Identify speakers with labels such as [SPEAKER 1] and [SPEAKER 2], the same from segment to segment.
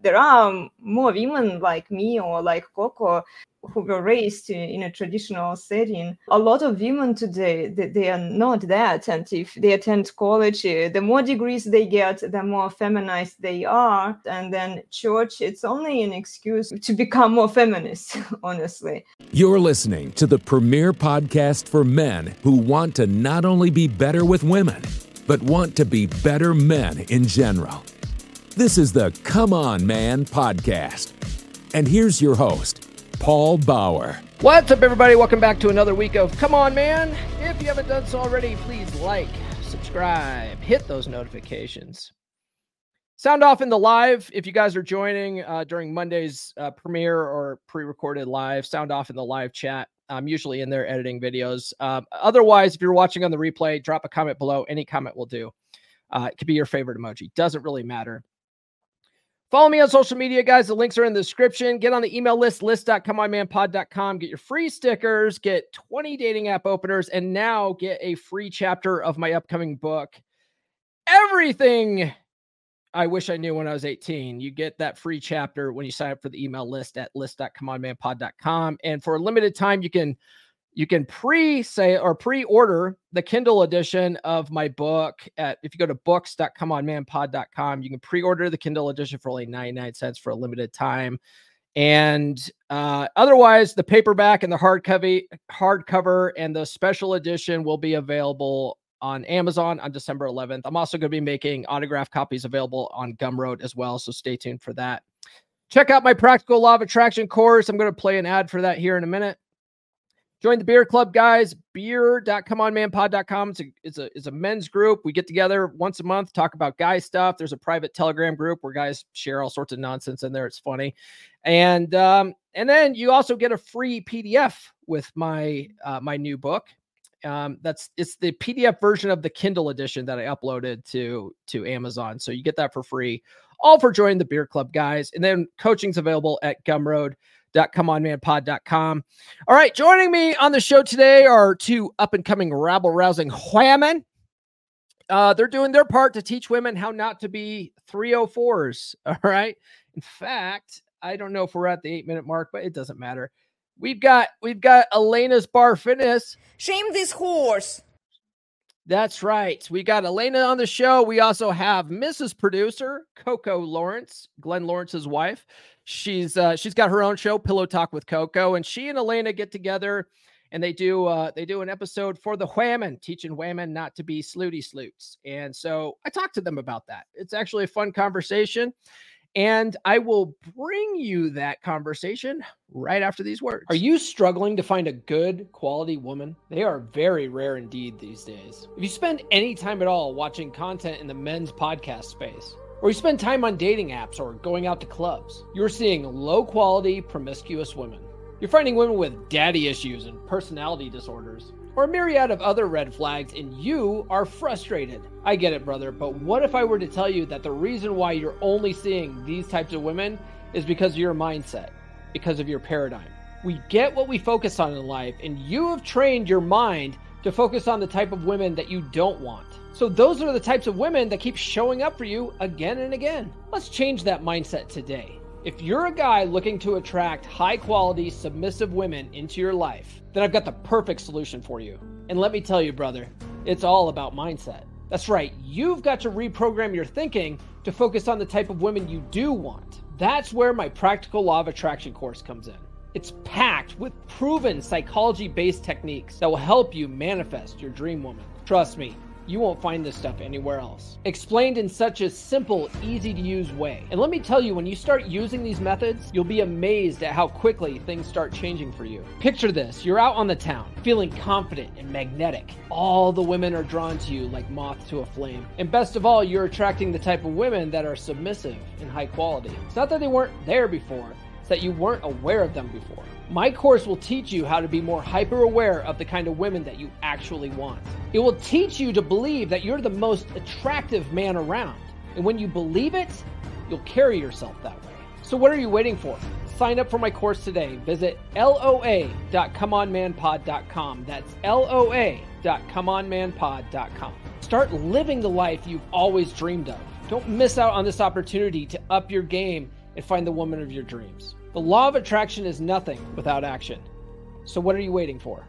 [SPEAKER 1] There are more women like me or like Coco who were raised in a traditional setting. A lot of women today, they, are not that. And if they attend college, uh, the more degrees they get, the more feminized they are. And then church, it's only an excuse to become more feminist, honestly.
[SPEAKER 2] You're listening to the premier podcast for men who want to not only be better with women, but want to be better men in general. This is the Come On Man podcast. And here's your host, Paul Bauer.
[SPEAKER 3] What's up, everybody? Welcome back to another week of Come On Man. If you haven't done so already, please like, subscribe, hit those notifications. Sound off in the live. If you guys are joining uh, during Monday's uh, premiere or pre recorded live, sound off in the live chat. I'm usually in there editing videos. Um, otherwise, if you're watching on the replay, drop a comment below. Any comment will do. Uh, it could be your favorite emoji. Doesn't really matter. Follow me on social media, guys. The links are in the description. Get on the email list, list.comeonmanpod.com. Get your free stickers, get 20 dating app openers, and now get a free chapter of my upcoming book. Everything I wish I knew when I was 18. You get that free chapter when you sign up for the email list at list.comeonmanpod.com. And for a limited time, you can you can pre-say or pre-order the Kindle edition of my book at if you go to books.comeonmanpod.com, you can pre-order the Kindle edition for only 99 cents for a limited time. And uh, otherwise, the paperback and the hardcover, hardcover and the special edition will be available on Amazon on December 11th. I'm also going to be making autograph copies available on Gumroad as well, so stay tuned for that. Check out my practical law of attraction course. I'm going to play an ad for that here in a minute. Join the beer club, guys. Beer.comeonmanpod.com. It's a, it's a it's a men's group. We get together once a month, talk about guy stuff. There's a private Telegram group where guys share all sorts of nonsense in there. It's funny, and um, and then you also get a free PDF with my uh, my new book. Um, that's it's the PDF version of the Kindle edition that I uploaded to to Amazon. So you get that for free. All for joining the beer club, guys. And then coaching's available at Gumroad comeonmanpod.com. All right, joining me on the show today are two up and coming rabble rousing whammon. Uh, they're doing their part to teach women how not to be 304s. All right. In fact, I don't know if we're at the eight minute mark, but it doesn't matter. We've got we've got Elena's Barre Fitness.
[SPEAKER 4] Shame this horse.
[SPEAKER 3] That's right. We got Elena on the show. We also have Mrs. Producer, Coco Lawrence, Glenn Lawrence's wife. She's uh, she's got her own show, Pillow Talk with Coco, and she and Elena get together and they do uh, they do an episode for the whammon, teaching women not to be slooty sloots. And so I talked to them about that. It's actually a fun conversation. And I will bring you that conversation right after these words. Are you struggling to find a good quality woman? They are very rare indeed these days. If you spend any time at all watching content in the men's podcast space, or you spend time on dating apps or going out to clubs, you're seeing low quality, promiscuous women. You're finding women with daddy issues and personality disorders, or a myriad of other red flags, and you are frustrated. I get it, brother, but what if I were to tell you that the reason why you're only seeing these types of women is because of your mindset, because of your paradigm? We get what we focus on in life, and you have trained your mind to focus on the type of women that you don't want. So those are the types of women that keep showing up for you again and again. Let's change that mindset today. If you're a guy looking to attract high quality, submissive women into your life, then I've got the perfect solution for you. And let me tell you, brother, it's all about mindset. That's right, you've got to reprogram your thinking to focus on the type of women you do want. That's where my practical law of attraction course comes in. It's packed with proven psychology based techniques that will help you manifest your dream woman. Trust me, You won't find this stuff anywhere else. Explained in such a simple, easy to use way. And let me tell you, when you start using these methods, you'll be amazed at how quickly things start changing for you. Picture this you're out on the town, feeling confident and magnetic. All the women are drawn to you like moths to a flame. And best of all, you're attracting the type of women that are submissive and high quality. It's not that they weren't there before, that you weren't aware of them before. My course will teach you how to be more hyper aware of the kind of women that you actually want. It will teach you to believe that you're the most attractive man around. And when you believe it, you'll carry yourself that way. So, what are you waiting for? Sign up for my course today. Visit loa.comeonmanpod.com. That's loa.comeonmanpod.com. Start living the life you've always dreamed of. Don't miss out on this opportunity to up your game and find the woman of your dreams. The law of attraction is nothing without action. So, what are you waiting for?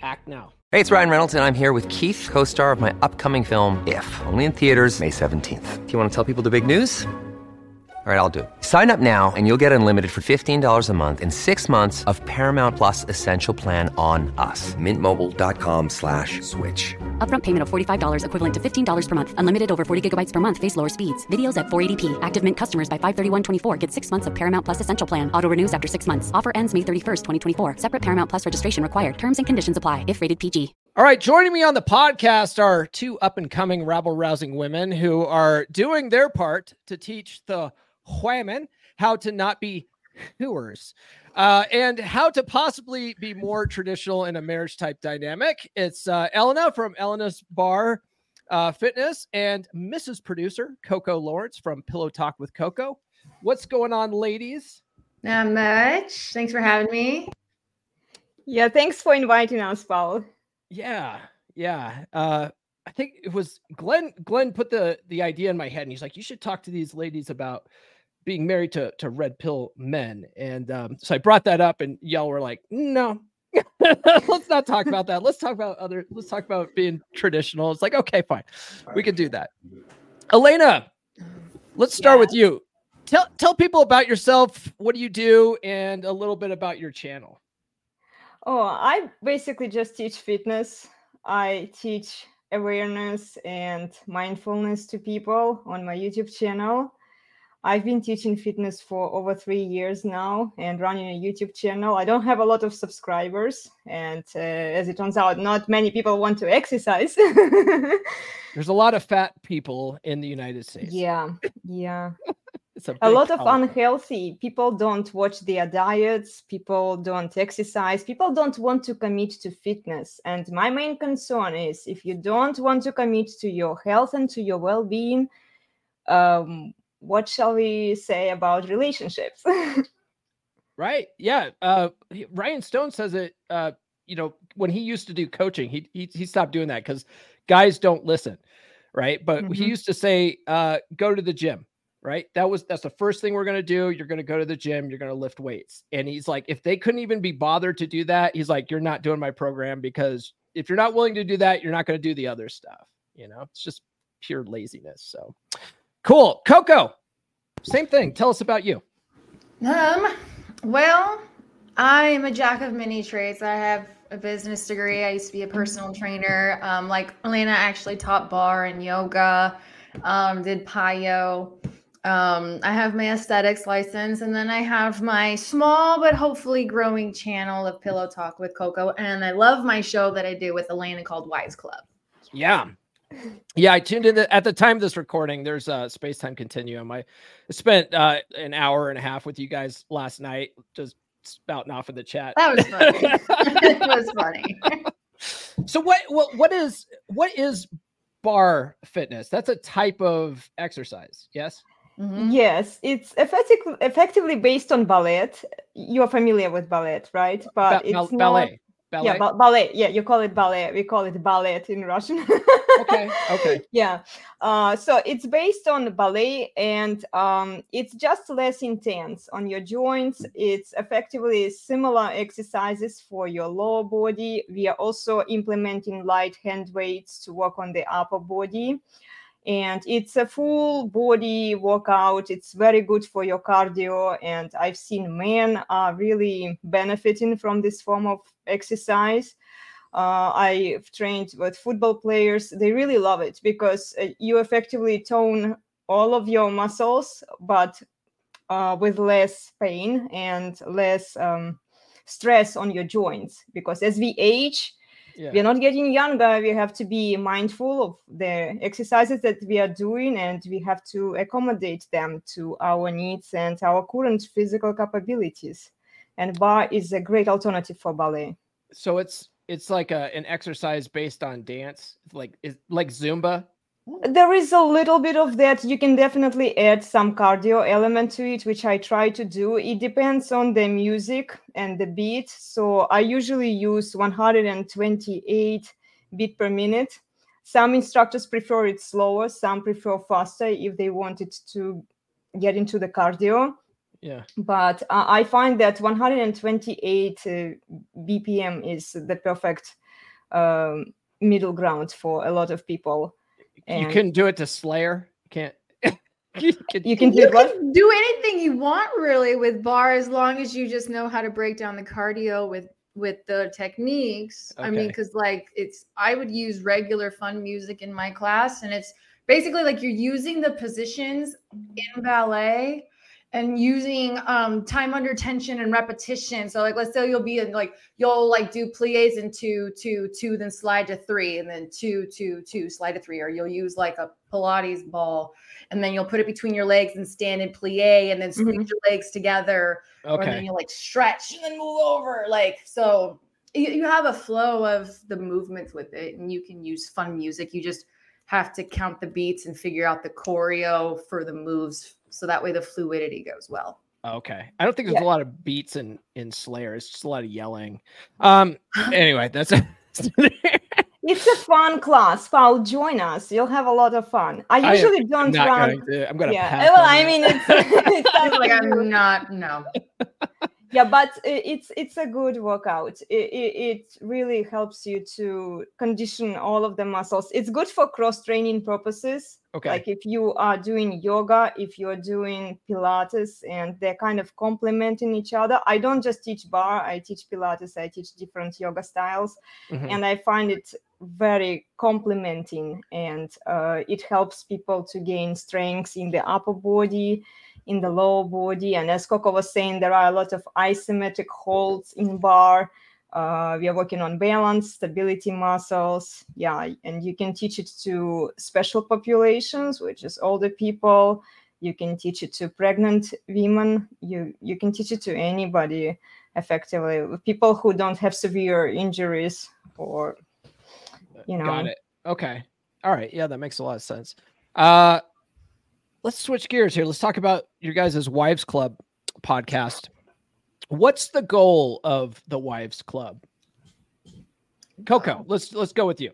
[SPEAKER 3] Act now.
[SPEAKER 5] Hey, it's Ryan Reynolds, and I'm here with Keith, co star of my upcoming film, If, only in theaters, May 17th. Do you want to tell people the big news? All right, I'll do it. Sign up now and you'll get unlimited for $15 a month in six months of Paramount Plus Essential Plan on us. Mintmobile.com slash switch.
[SPEAKER 6] Upfront payment of $45 equivalent to $15 per month. Unlimited over 40 gigabytes per month. Face lower speeds. Videos at 480p. Active Mint customers by 531.24 get six months of Paramount Plus Essential Plan. Auto renews after six months. Offer ends May 31st, 2024. Separate Paramount Plus registration required. Terms and conditions apply if rated PG.
[SPEAKER 3] All right, joining me on the podcast are two up and coming rabble rousing women who are doing their part to teach the women how to not be hooers uh, and how to possibly be more traditional in a marriage type dynamic. It's uh, Elena from Elena's Barre uh, Fitness and Mrs. Producer Coco Lawrence from Pillow Talk with Coco. What's going on, ladies?
[SPEAKER 7] Not much. Thanks for having me.
[SPEAKER 1] Yeah, thanks for inviting us, Paul.
[SPEAKER 3] Yeah, yeah. Uh, I think it was Glenn. Glenn put the the idea in my head, and he's like, "You should talk to these ladies about being married to to red pill men." And um, so I brought that up, and y'all were like, "No, let's not talk about that. Let's talk about other. Let's talk about being traditional." It's like, okay, fine, we can do that. Elena, let's start
[SPEAKER 1] Yeah.
[SPEAKER 3] with you. Tell tell people about yourself. What do you do, and a little bit about your channel.
[SPEAKER 1] Oh, I basically just teach fitness. I teach awareness and mindfulness to people on my YouTube channel. I've been teaching fitness for over three years now and running a YouTube channel. I don't have a lot of subscribers, and uh, as it turns out, not many people want to exercise.
[SPEAKER 3] There's a lot of fat people in the United States.
[SPEAKER 1] yeah, yeah.
[SPEAKER 3] it's a,
[SPEAKER 1] a lot of
[SPEAKER 3] problem.
[SPEAKER 1] unhealthy people don't watch their diets people don't exercise people don't want to commit to fitness and my main concern is if you don't want to commit to your health and to your well-being um, what shall we say about relationships
[SPEAKER 3] Right. Yeah. Uh, Ryan Stone says it. Uh, you know, when he used to do coaching, he he, he stopped doing that because guys don't listen. Right. But he
[SPEAKER 1] Mhm.
[SPEAKER 3] used to say, uh, go to the gym. Right. That was that's the first thing we're gonna do. You're gonna go to the gym. You're gonna lift weights. And he's like, if they couldn't even be bothered to do that, he's like, you're not doing my program because if you're not willing to do that, you're not gonna do the other stuff. You know, it's just pure laziness. So cool. Coco, same thing. Tell us about you.
[SPEAKER 7] Um, well, I am a jack of many trades. I have a business degree. I used to be a personal trainer. Um, like Elena actually taught barre and yoga, um, did payo. Um, I have my aesthetics license, and then I have my small but hopefully growing channel of Pillow Talk with Coco. And I love my show that I do with Elena called Wives Club.
[SPEAKER 3] Yeah. Yeah, I tuned in the, at the time of this recording. There's a space time continuum. I spent uh, an hour and a half with you guys last night, just spouting off in the chat.
[SPEAKER 7] That was funny. it was funny.
[SPEAKER 3] so what what what is what is barre fitness? That's a type of exercise. Yes.
[SPEAKER 7] Mhm.
[SPEAKER 1] yes it's effectively effectively based on ballet you're familiar with ballet right but
[SPEAKER 3] Ba- bal-
[SPEAKER 1] it's not
[SPEAKER 3] ballet.
[SPEAKER 1] Yeah ba- ballet yeah you call it ballet we call it ballet in russian
[SPEAKER 3] okay. Okay.
[SPEAKER 1] yeah uh, so it's based on ballet and um, it's just less intense on your joints it's effectively similar exercises for your lower body we are also implementing light hand weights to work on the upper body and it's a full body workout it's very good for your cardio and i've seen men are really benefiting from this form of exercise Uh, I've trained with football players. They really love it because uh, you effectively tone all of your muscles, but uh, with less pain and less um, stress on your joints. Because as we age,
[SPEAKER 3] Yeah.
[SPEAKER 1] we're not getting younger. We have to be mindful of the exercises that we are doing and we have to accommodate them to our needs and our current physical capabilities. And barre is a great alternative for ballet.
[SPEAKER 3] So it's it's like a an exercise based on dance, like is like Zumba.
[SPEAKER 1] There is a little bit of that. You can definitely add some cardio element to it, which I try to do. It depends on the music and the beat. So I usually use 128 beat per minute. Some instructors prefer it slower, some prefer faster if they wanted to get into the cardio.
[SPEAKER 3] Yeah.
[SPEAKER 1] But uh, I find that 128 uh, BPM is the perfect um, middle ground for a lot of people.
[SPEAKER 3] You couldn't do it to Slayer. You can't. you could,
[SPEAKER 1] You can do
[SPEAKER 7] You can do anything you want really with barre as long as you just know how to break down the cardio with with the techniques. I mean, because like it's I would use regular fun music in my class, and it's basically like you're using the positions in ballet and using um time under tension and repetition. So like let's say you'll be in like you'll like do plies in two, two, two, then slide to three, and then two, two, two, slide to three, or you'll use like a Pilates ball and then you'll put it between your legs and stand in plie and then squeeze
[SPEAKER 1] Mhm.
[SPEAKER 7] your legs together Okay. or then you'll like stretch and then move over like so you, you have a flow of the movements with it and you can use fun music you just have to count the beats and figure out the choreo for the moves so that way the fluidity goes well
[SPEAKER 3] Okay. I don't think there's
[SPEAKER 1] Yeah.
[SPEAKER 3] a lot of beats in in Slayer. It's just a lot of yelling. Um. Anyway, that's. It.
[SPEAKER 1] It's a fun class. Paul, join us. You'll have a lot of fun. I
[SPEAKER 3] I am
[SPEAKER 1] usually don't run.
[SPEAKER 3] going to. I'm gonna.
[SPEAKER 1] yeah.
[SPEAKER 3] pass
[SPEAKER 1] Well, I
[SPEAKER 3] that.
[SPEAKER 1] mean, it's, it's
[SPEAKER 7] I
[SPEAKER 1] up
[SPEAKER 7] was like i'm not no
[SPEAKER 1] yeah but it's it's a good workout it, it, it really helps you to condition all of the muscles it's good for cross training purposes
[SPEAKER 3] Okay.
[SPEAKER 1] like if you are doing yoga if you're doing pilates and they're kind of complementing each other i don't just teach barre i teach pilates i teach different yoga styles
[SPEAKER 3] Mhm.
[SPEAKER 1] and i find it very complementing and uh, it helps people to gain strength in the upper body in the lower body and as coco was saying there are a lot of isometric holds in barre uh, we are working on balance stability muscles yeah and you can teach it to special populations which is older people you can teach it to pregnant women you you can teach it to anybody effectively people who don't have severe injuries or you know
[SPEAKER 3] Got it. Okay. All right. Yeah, that makes a lot of sense. Uh let's switch gears here. Let's talk about your guys' wives club podcast. What's the goal of the wives club? Coco, um, let's let's go with you.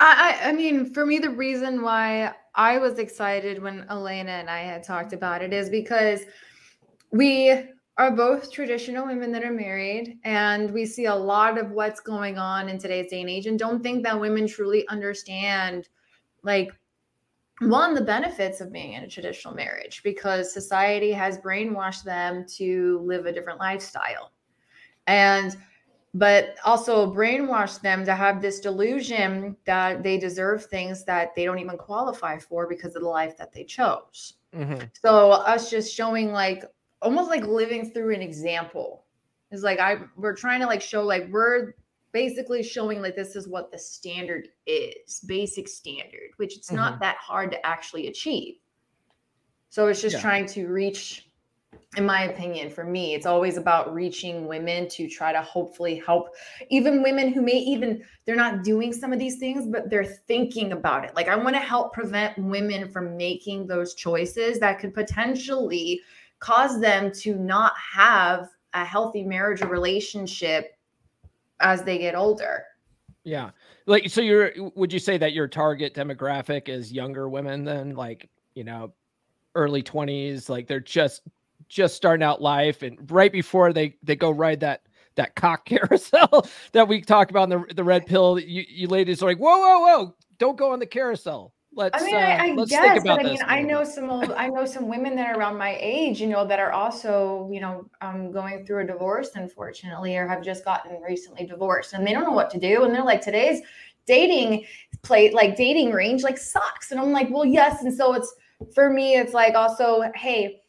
[SPEAKER 7] I, I I mean, for me, the reason why I was excited when Elena and I had talked about it is because we are both traditional women that are married, and we see a lot of what's going on in today's day and age, and don't think that women truly understand, like, one, the benefits of being in a traditional marriage because society has brainwashed them to live a different lifestyle. And but also brainwash them to have this delusion that they deserve things that they don't even qualify for because of the life that they chose.
[SPEAKER 3] Mhm.
[SPEAKER 7] So us just showing like almost like living through an example is like I we're trying to like show like we're basically showing like this is what the standard is, basic standard, which it's not mm-hmm. that hard to actually achieve. So it's just
[SPEAKER 3] Yeah.
[SPEAKER 7] trying to reach in my opinion, for me, it's always about reaching women to try to hopefully help even women who may even they're not doing some of these things, but they're thinking about it. Like I want to help prevent women from making those choices that could potentially cause them to not have a healthy marriage or relationship as they get older.
[SPEAKER 3] Yeah. Like so you're would you say that your target demographic is younger women then like, you know, early 20s, like they're just just starting out life and right before they they go ride that that cock carousel that we talked about in the the red pill you you ladies are like, "Whoa, whoa, whoa. Don't go on the carousel." Let's.
[SPEAKER 7] I mean,
[SPEAKER 3] uh,
[SPEAKER 7] I, guess,
[SPEAKER 3] think about
[SPEAKER 7] but I mean, I know some old, I know some women that are around my age, you know, that are also, you know, um, going through a divorce, unfortunately, or have just gotten recently divorced, and they don't know what to do, and they're like, today's dating play, like dating range, like sucks, and I'm like, well, yes, and so it's for me, it's like also, hey,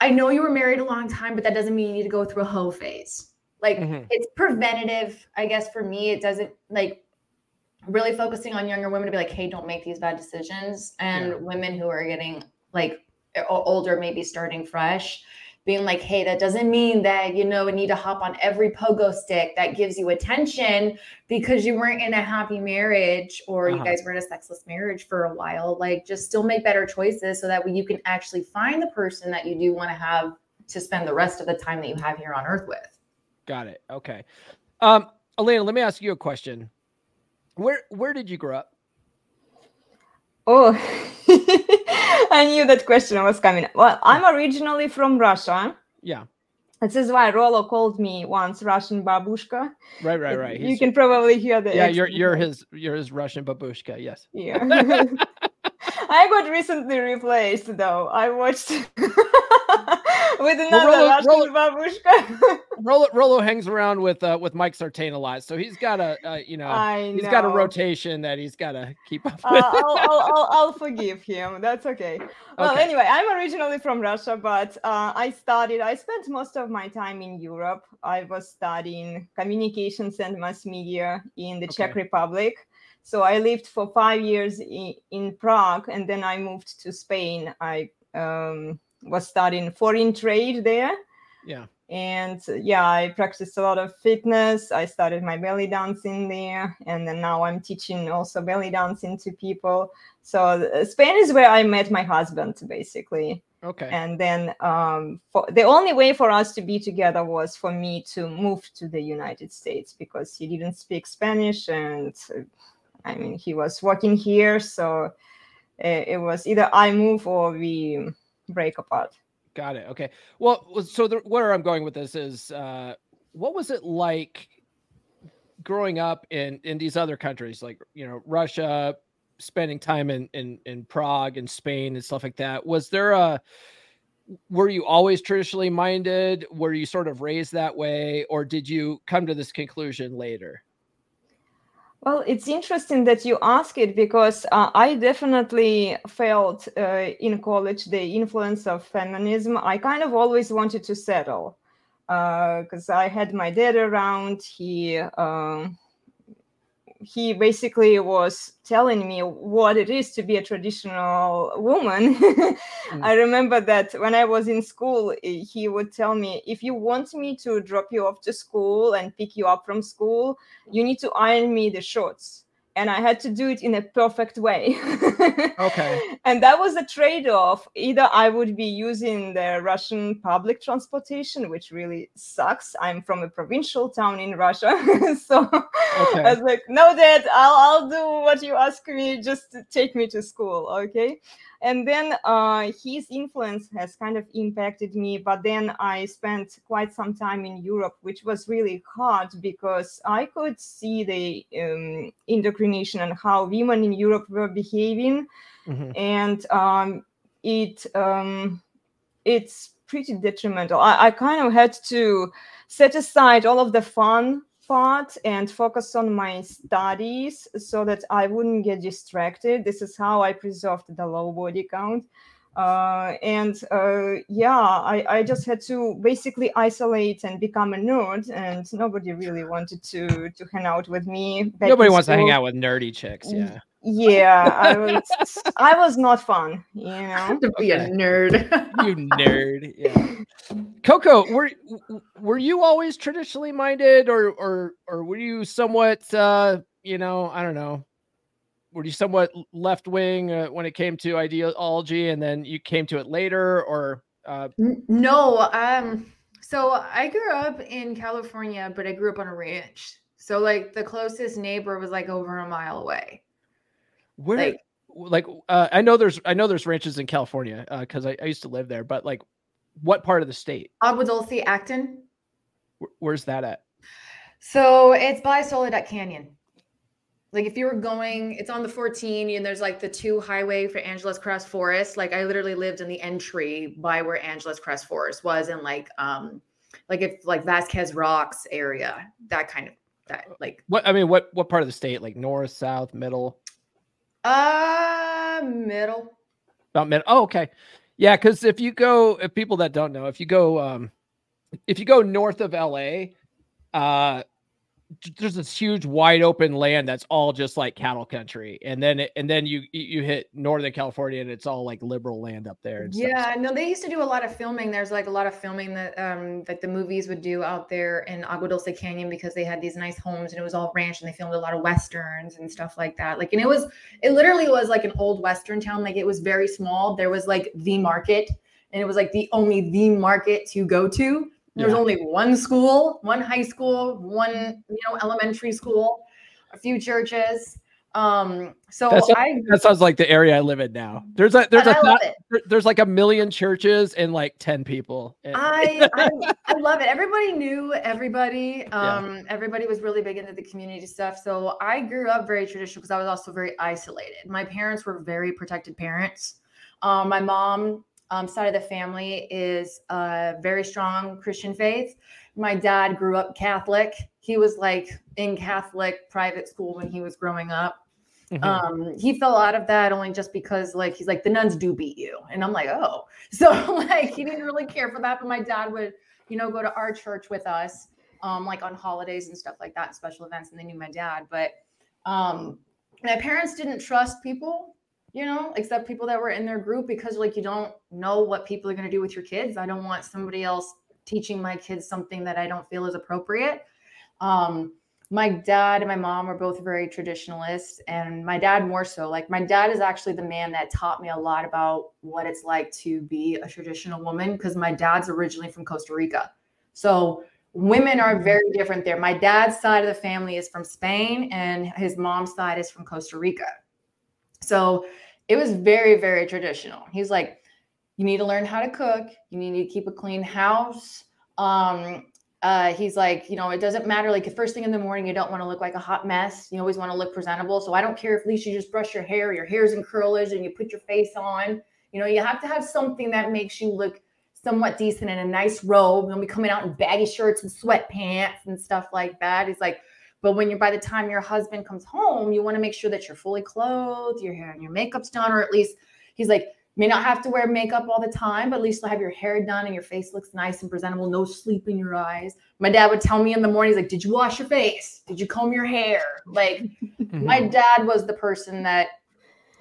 [SPEAKER 7] I know you were married a long time, but that doesn't mean you need to go through a hoe phase. Like
[SPEAKER 3] Mhm.
[SPEAKER 7] it's preventative, I guess. For me, it doesn't like really focusing on younger women to be like, hey, don't make these bad decisions. And
[SPEAKER 3] Yeah.
[SPEAKER 7] women who are getting like older, maybe starting fresh, being like, hey, that doesn't mean that you know need to hop on every pogo stick that gives you attention because you weren't in a happy marriage or you
[SPEAKER 3] Uh-huh.
[SPEAKER 7] guys were in a sexless marriage for a while. Like, just still make better choices so that way you can actually find the person that you do want to have to spend the rest of the time that you have here on earth with.
[SPEAKER 3] Got it. Okay. Um, Elena, let me ask you a question. Where where did you grow up?
[SPEAKER 1] Oh, I knew that question was coming. Well, I'm originally from Russia.
[SPEAKER 3] Yeah.
[SPEAKER 1] This is why Rollo called me once Russian babushka.
[SPEAKER 3] Right, right, right.
[SPEAKER 1] You can probably hear the
[SPEAKER 3] yeah, you're you're his you're his Russian babushka. Yes.
[SPEAKER 1] Yeah. I got recently replaced though. I watched with another
[SPEAKER 3] Rollo-
[SPEAKER 1] Russian babushka.
[SPEAKER 3] Rollo Rollo hangs around with uh with Mike Sartain a lot, so he's got a uh, you know
[SPEAKER 1] I
[SPEAKER 3] he's got a rotation that he's got to keep up
[SPEAKER 1] Uh,
[SPEAKER 3] with.
[SPEAKER 1] I'll, I'll, I'll, I'll forgive him. That's okay. Well,
[SPEAKER 3] Okay.
[SPEAKER 1] anyway, I'm originally from Russia, but uh, I studied, I spent most of my time in Europe. I was studying communications and mass media in the Czech Republic. So I lived for five years in, in Prague and then I moved to Spain. I um, was studying foreign trade there.
[SPEAKER 3] yeah.
[SPEAKER 1] And yeah, I practiced a lot of fitness. I started my belly dancing there, and then now I'm teaching also belly dancing to people. So uh, Spain is where I met my husband, basically.
[SPEAKER 3] Okay.
[SPEAKER 1] And then um, for, the only way for us to be together was for me to move to the United States because he didn't speak Spanish, and uh, I mean he was working here, so uh, it was either I move or we break apart.
[SPEAKER 3] Got it. Okay. Well, well, so the, where I'm going with this is, uh, what was it like growing up in in these other countries, like you know Russia, spending time in in in Prague and Spain and stuff like that? Was there a were you always traditionally minded? Were you sort of raised that way, or did you come to this conclusion later?
[SPEAKER 1] Well, it's interesting that you ask it because uh, I definitely felt uh, in college the influence of feminism. I kind of always wanted to settle because I had my dad around. He um, he basically was telling me what it is to be a traditional woman. I remember that when I was in school, eh, he would tell me, if you want me to drop you off to school and pick you up from school, you need to iron me the shorts. And I had to do it in a perfect way.
[SPEAKER 3] Okay.
[SPEAKER 1] And that was a trade off. Either I would be using the Russian public transportation, which really sucks. I'm from a provincial town in Russia. so
[SPEAKER 3] Okay.
[SPEAKER 1] I was like, no, dad, I'll, I'll do what you ask me. Just take me to school. Okay. And then uh, his influence has kind of impacted me. But then I spent quite some time in Europe, which was really hard because I could see the um, indoctrination and how women in Europe were behaving
[SPEAKER 3] Mhm.
[SPEAKER 1] and um, it um, it's pretty detrimental. I, I kind of had to set aside all of the fun part and focus on my studies so that I wouldn't get distracted. This is how I preserved the low body count. Uh, and uh, yeah, I, I just had to basically isolate and become a nerd, and nobody really wanted to to hang out with me.
[SPEAKER 3] Nobody wants to hang out with nerdy chicks. Yeah.
[SPEAKER 1] Yeah i was i was not fun you know
[SPEAKER 7] to be a nerd.
[SPEAKER 3] you nerd. Yeah. Coco, were were you always traditionally minded, or or or were you somewhat, uh, you know, I don't know, were you somewhat left wing uh, when it came to ideology, and then you came to it later, or uh,
[SPEAKER 7] No, um, so I grew up in California, but I grew up on a ranch. So like the closest neighbor was like over a mile away.
[SPEAKER 3] Where?
[SPEAKER 7] Like
[SPEAKER 3] Like, uh, I know there's I know there's ranches in California because I, I used to live there, but like, what part of the state?
[SPEAKER 7] Agua Dulce, Acton.
[SPEAKER 3] Wh- Where's that at?
[SPEAKER 7] So it's by Soledad Canyon. like if you were going, it's on the 14 and there's like the two highway for Angeles Crest Forest. Like I literally lived in the entry by where Angeles Crest Forest was and like um like if like Vasquez Rocks area, that kind of that like
[SPEAKER 3] what I mean, what what part of the state? Like north, south, middle?
[SPEAKER 7] Uh middle.
[SPEAKER 3] About middle. Oh, okay. Yeah, because if you go, if people that don't know, if you go um if you go north of LA, uh there's this huge wide open land that's all just like cattle country and then and then you you hit northern california and it's all like liberal land up there
[SPEAKER 7] yeah stuff. no they used to do a lot of filming. There's like a lot of filming that um that the movies would do out there in agua dulce canyon because they had these nice homes and it was all ranch and they filmed a lot of westerns and stuff like that. Like and it was it literally was like an old western town. Like it was very small. There was like the market and it was like the only the market to go to there's yeah. only one school, one high school, one you know elementary school, a few churches. Um, so
[SPEAKER 3] that sounds,
[SPEAKER 7] I
[SPEAKER 3] that sounds like the area I live in now. There's a there's a th- there's like a million churches and like ten people.
[SPEAKER 7] I, I, I love it. Everybody knew everybody. Um, yeah. everybody was really big into the community stuff. So I grew up very traditional because I was also very isolated. My parents were very protected parents. Um, my mom um, side of the family is a very strong Christian faith. My dad grew up Catholic. He was like in Catholic private school when he was growing up. Mm-hmm. Um, he fell out of that only just because like he's like the nuns do beat you, and I'm like, oh, so like he didn't really care for that. But my dad would, you know, go to our church with us, um, like on holidays and stuff like that, special events, and they knew my dad. But um, my parents didn't trust people you know, except people that were in their group because like you don't know what people are going to do with your kids. I don't want somebody else teaching my kids something that I don't feel is appropriate. Um, my dad and my mom are both very traditionalist, and my dad more so. Like, my dad is actually the man that taught me a lot about what it's like to be a traditional woman because my dad's originally from Costa Rica. So, women are very different there. My dad's side of the family is from Spain, and his mom's side is from Costa Rica. So, it was very, very traditional. He's like, you need to learn how to cook. You need to keep a clean house. Um, uh, he's like, you know, it doesn't matter. Like the first thing in the morning, you don't want to look like a hot mess. You always want to look presentable. So I don't care if at least you just brush your hair, your hair's in curlers, and you put your face on. You know, you have to have something that makes you look somewhat decent in a nice robe. Don't be coming out in baggy shirts and sweatpants and stuff like that. He's like, but when you're by the time your husband comes home, you want to make sure that you're fully clothed, your hair and your makeup's done, or at least he's like, may not have to wear makeup all the time, but at least have your hair done and your face looks nice and presentable, no sleep in your eyes. My dad would tell me in the morning, he's like, Did you wash your face? Did you comb your hair? Like, mm-hmm. my dad was the person that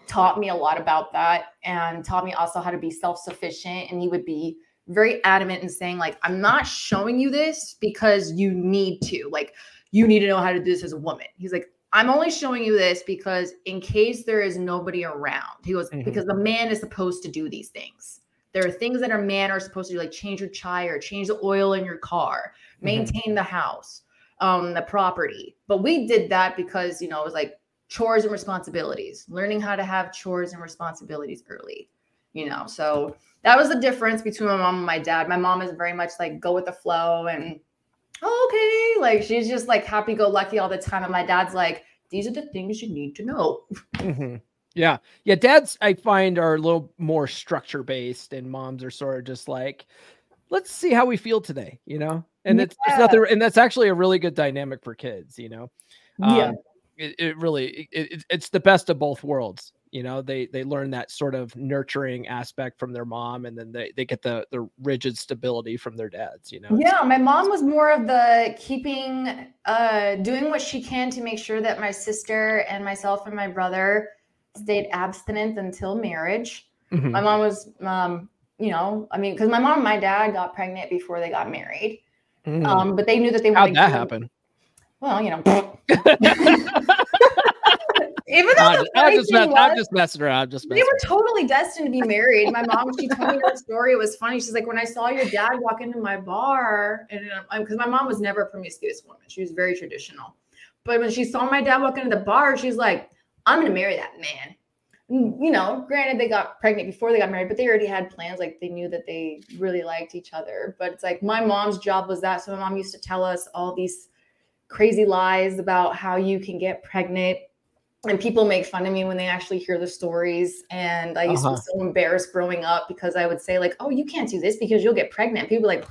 [SPEAKER 7] taught me a lot about that and taught me also how to be self sufficient. And he would be very adamant in saying, like, I'm not showing you this because you need to. Like, you need to know how to do this as a woman. He's like, I'm only showing you this because in case there is nobody around. He goes, mm-hmm. because the man is supposed to do these things. There are things that a man are supposed to do, like change your tire, change the oil in your car, mm-hmm. maintain mm-hmm. the house, um, the property. But we did that because, you know, it was like chores and responsibilities, learning how to have chores and responsibilities early, you know. So that was the difference between my mom and my dad. My mom is very much like go with the flow and okay. Like she's just like happy go lucky all the time. And my dad's like, these are the things you need to know.
[SPEAKER 3] Mm-hmm. Yeah. Yeah. Dads, I find, are a little more structure based, and moms are sort of just like, let's see how we feel today, you know? And yeah. it's, it's nothing, and that's actually a really good dynamic for kids, you know?
[SPEAKER 7] Um, yeah.
[SPEAKER 3] It, it really, it, it, it's the best of both worlds you know they they learn that sort of nurturing aspect from their mom and then they, they get the the rigid stability from their dads you know
[SPEAKER 7] yeah my mom was more of the keeping uh doing what she can to make sure that my sister and myself and my brother stayed abstinent until marriage mm-hmm. my mom was um you know i mean because my mom and my dad got pregnant before they got married mm-hmm. um but they knew that they
[SPEAKER 3] how'd that happen
[SPEAKER 7] well you know Even though I'm,
[SPEAKER 3] I'm just, mess, was, I'm just messing around. I'm just
[SPEAKER 7] they were totally destined to be married. My mom, she told me her story. It was funny. She's like, when I saw your dad walk into my bar, and because my mom was never a promiscuous woman, she was very traditional. But when she saw my dad walk into the bar, she's like, I'm gonna marry that man. You know, granted, they got pregnant before they got married, but they already had plans. Like they knew that they really liked each other. But it's like my mom's job was that. So my mom used to tell us all these crazy lies about how you can get pregnant and people make fun of me when they actually hear the stories. And I used uh-huh. to be uh-huh. so embarrassed growing up because I would say like, "Oh, you can't do this because you'll get pregnant." People like,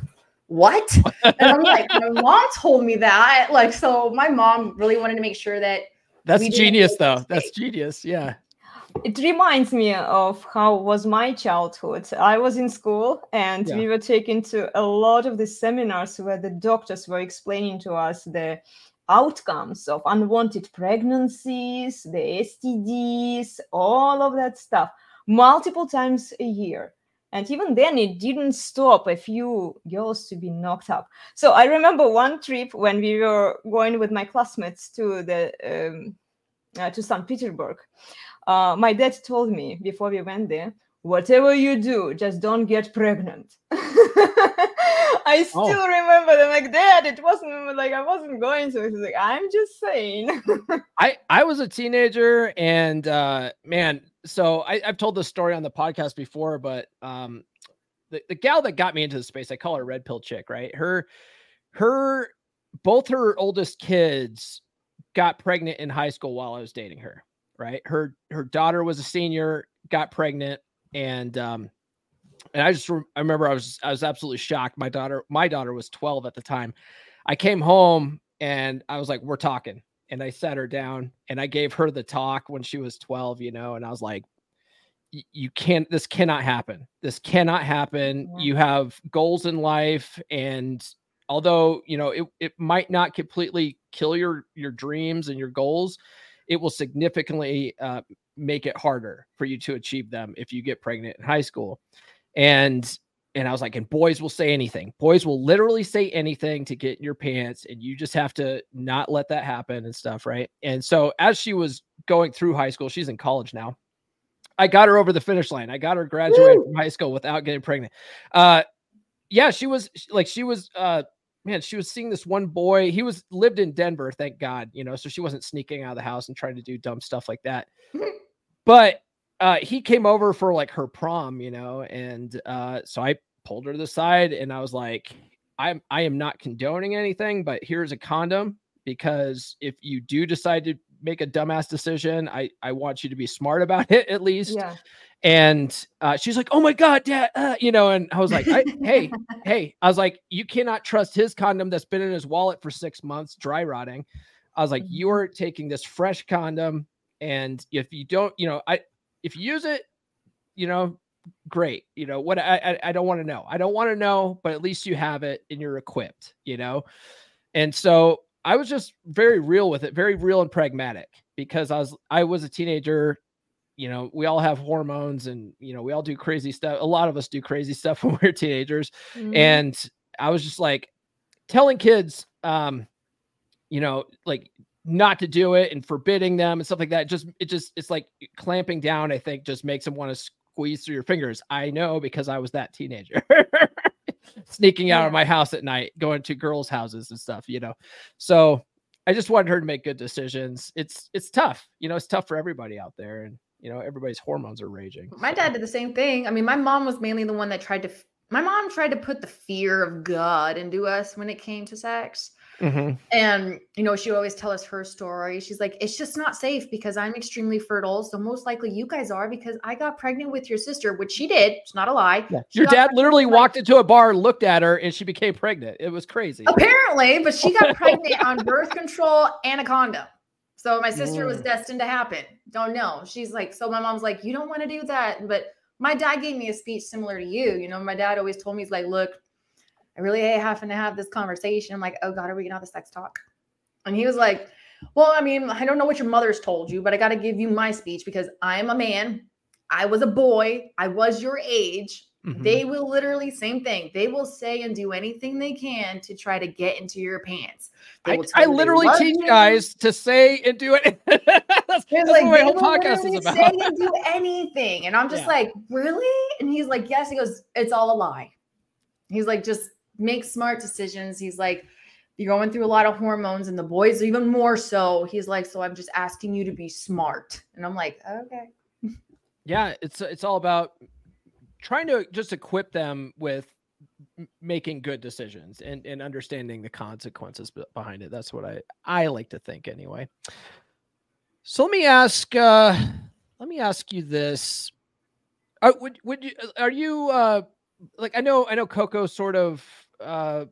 [SPEAKER 7] "What?" and I'm like, "My mom told me that." Like, so my mom really wanted to make sure that.
[SPEAKER 3] That's genius, though. That's genius. Yeah.
[SPEAKER 1] It reminds me of how was my childhood. I was in school and yeah. we were taken to a lot of the seminars where the doctors were explaining to us the outcomes of unwanted pregnancies, the STDs, all of that stuff, multiple times a year. And even then, it didn't stop a few girls to be knocked up. So I remember one trip when we were going with my classmates to the um, uh, to St. Petersburg. Uh, my dad told me before we went there, whatever you do, just don't get pregnant. I still oh. remember them like dad. It wasn't like I wasn't going to. It's like I'm just saying.
[SPEAKER 3] I I was a teenager and uh man, so I, I've told this story on the podcast before, but um the, the gal that got me into the space, I call her red pill chick, right? Her her both her oldest kids got pregnant in high school while I was dating her, right? Her her daughter was a senior, got pregnant, and um and I just I remember I was I was absolutely shocked. My daughter my daughter was 12 at the time. I came home and I was like, "We're talking." And I sat her down and I gave her the talk when she was 12, you know, and I was like, you can't this cannot happen. This cannot happen. You have goals in life and although, you know, it it might not completely kill your your dreams and your goals, it will significantly uh, make it harder for you to achieve them if you get pregnant in high school and and I was like, and boys will say anything. Boys will literally say anything to get in your pants, and you just have to not let that happen and stuff, right? And so as she was going through high school, she's in college now. I got her over the finish line. I got her graduated from high school without getting pregnant. Uh, yeah, she was like she was uh man, she was seeing this one boy. He was lived in Denver, thank God, you know, so she wasn't sneaking out of the house and trying to do dumb stuff like that. but uh, he came over for like her prom, you know, and uh, so I pulled her to the side and I was like, I'm I am not condoning anything, but here's a condom because if you do decide to make a dumbass decision, I I want you to be smart about it at least. Yeah. And uh, she's like, "Oh my god, dad," uh, you know, and I was like, I, "Hey, hey," I was like, "You cannot trust his condom that's been in his wallet for six months, dry rotting." I was like, mm-hmm. "You're taking this fresh condom, and if you don't, you know, I if you use it, you know, great. You know what? I I, I don't want to know. I don't want to know, but at least you have it and you're equipped. You know, and so I was just very real with it, very real and pragmatic because I was I was a teenager. You know, we all have hormones and you know, we all do crazy stuff. A lot of us do crazy stuff when we're teenagers. Mm-hmm. And I was just like telling kids, um, you know, like not to do it and forbidding them and stuff like that. Just it just it's like clamping down. I think just makes them want to squeeze through your fingers. I know because I was that teenager, sneaking out yeah. of my house at night, going to girls' houses and stuff. You know, so I just wanted her to make good decisions. It's it's tough. You know, it's tough for everybody out there, and you know everybody's hormones are raging.
[SPEAKER 7] My dad did the same thing. I mean, my mom was mainly the one that tried to. My mom tried to put the fear of God into us when it came to sex. Mm-hmm. And you know, she always tell us her story. She's like, "It's just not safe because I'm extremely fertile. So most likely you guys are because I got pregnant with your sister, which she did. It's not a lie.
[SPEAKER 3] Yeah. Your dad literally walked into a bar, looked at her, and she became pregnant. It was crazy.
[SPEAKER 7] Apparently, but she got pregnant on birth control and a condom. So my sister mm. was destined to happen. Don't know. She's like, so my mom's like, you don't want to do that, but my dad gave me a speech similar to you. You know, my dad always told me, he's like, look, I really hate having to have this conversation. I'm like, oh God, are we gonna have the sex talk? And he was like, Well, I mean, I don't know what your mother's told you, but I gotta give you my speech because I am a man. I was a boy. I was your age. Mm-hmm. They will literally same thing. They will say and do anything they can to try to get into your pants.
[SPEAKER 3] I, I literally teach you. guys to say and do it. that's, that's like, what my whole podcast is about.
[SPEAKER 7] Say and do anything, and I'm just yeah. like, really? And he's like, yes. He goes, it's all a lie. He's like, just make smart decisions. He's like, you're going through a lot of hormones, and the boys even more so. He's like, so I'm just asking you to be smart. And I'm like, okay.
[SPEAKER 3] Yeah, it's it's all about trying to just equip them with making good decisions and, and understanding the consequences behind it. That's what I I like to think anyway. So let me ask. Uh, let me ask you this: uh, Would would you uh, are you uh, like I know I know Coco sort of uh,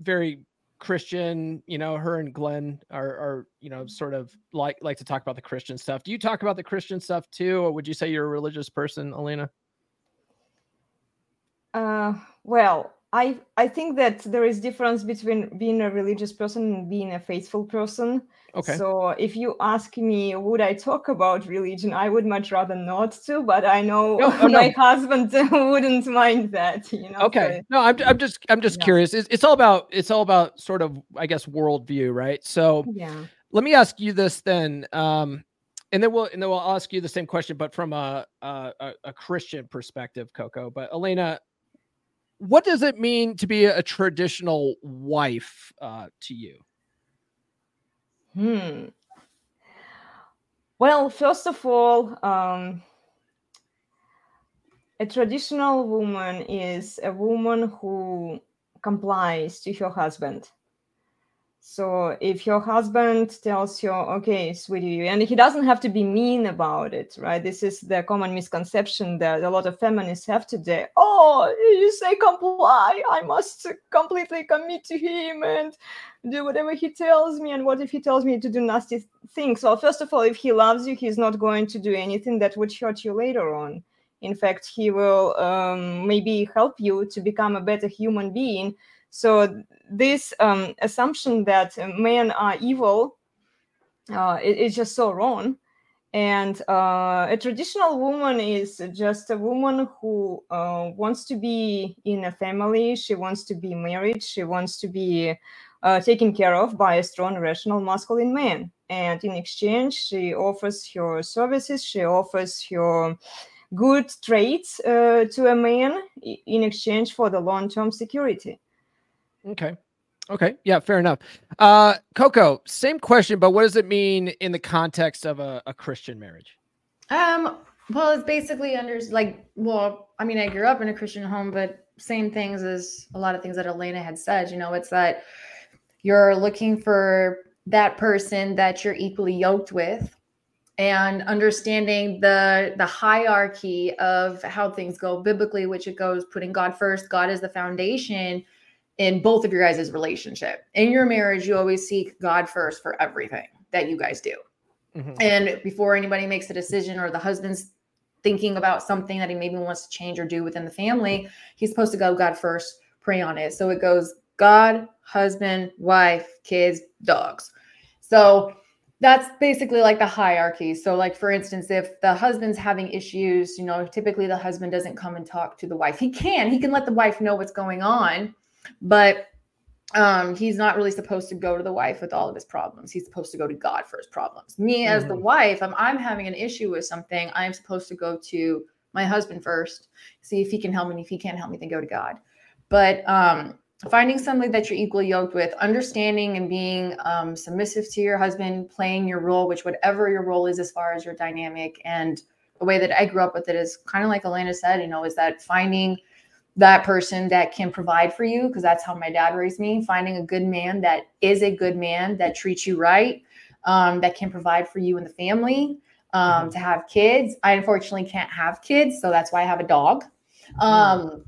[SPEAKER 3] very Christian. You know, her and Glenn are are you know sort of like like to talk about the Christian stuff. Do you talk about the Christian stuff too, or would you say you're a religious person, Elena?
[SPEAKER 1] Uh, well, I I think that there is difference between being a religious person and being a faithful person.
[SPEAKER 3] Okay.
[SPEAKER 1] So if you ask me, would I talk about religion? I would much rather not to, but I know
[SPEAKER 3] No, oh,
[SPEAKER 1] my
[SPEAKER 3] no.
[SPEAKER 1] husband wouldn't mind that. You know.
[SPEAKER 3] Okay.
[SPEAKER 1] so-
[SPEAKER 3] No, I'm I'm just I'm just
[SPEAKER 1] Yeah.
[SPEAKER 3] curious. It's, it's all about it's all about sort of I guess worldview, right? So
[SPEAKER 1] yeah.
[SPEAKER 3] let me ask you this then, um, and then we'll and then we'll ask you the same question, but from a a, a- a Christian perspective, Coco. But Elena, what does it mean to be a traditional wife uh, to you?
[SPEAKER 1] Hmm. Well, first of all, um, a traditional woman is a woman who complies to her husband. So if your husband tells you, okay, sweetie, and he doesn't have to be mean about it, right? This is the common misconception that a lot of feminists have today. Oh, you say comply, I must completely commit to him and do whatever he tells me. And what if he tells me to do nasty things? Well, first of all, if he loves you, he's not going to do anything that would hurt you later on. In fact, he will um, maybe help you to become a better human being. So this um, assumption that men are evil uh, it- is just so wrong. And uh, a traditional woman is just a woman who uh, wants to be in a family. She wants to be married. She wants to be uh, taken care of by a strong, rational, masculine man. And in exchange, she offers her services. She offers her good traits uh, to a man in exchange for the long-term security.
[SPEAKER 3] Okay. Okay. Yeah, fair enough. Uh, Coco, same question, but what does it mean in the context of a, a Christian marriage?
[SPEAKER 7] Um, well, it's basically under like, well, I mean, I grew up in a Christian home, but same things as a lot of things that Elena had said. You know, it's that you're looking for that person that you're equally yoked with and understanding the the hierarchy of how things go biblically which it goes putting god first god is the foundation in both of your guys' relationship in your marriage you always seek god first for everything that you guys do
[SPEAKER 3] Mhm.
[SPEAKER 7] and before anybody makes a decision or the husband's thinking about something that he maybe wants to change or do within the family, he's supposed to go God first, pray on it. So it goes God, husband, wife, kids, dogs. So that's basically like the hierarchy. So, like for instance, if the husband's having issues, you know, typically the husband doesn't come and talk to the wife. He can, he can let the wife know what's going on, but um he's not really supposed to go to the wife with all of his problems. He's supposed to go to god for his problems. Me as the
[SPEAKER 3] Mhm.
[SPEAKER 7] wife I'm, I'm having an issue with something i'm supposed to go to my husband first see if he can help me if he can't help me then go to god. But um finding somebody that you're equally yoked with understanding and being um, submissive to your husband playing your role which whatever your role is as far as your dynamic and the way that i grew up with it is kind of like elena said you know is that finding that person that can provide for you because that's how my dad raised me finding a good man that is a good man that treats you right um, that can provide for you and the family um, to have kids. I unfortunately can't have kids so that's why i have a dog. Um,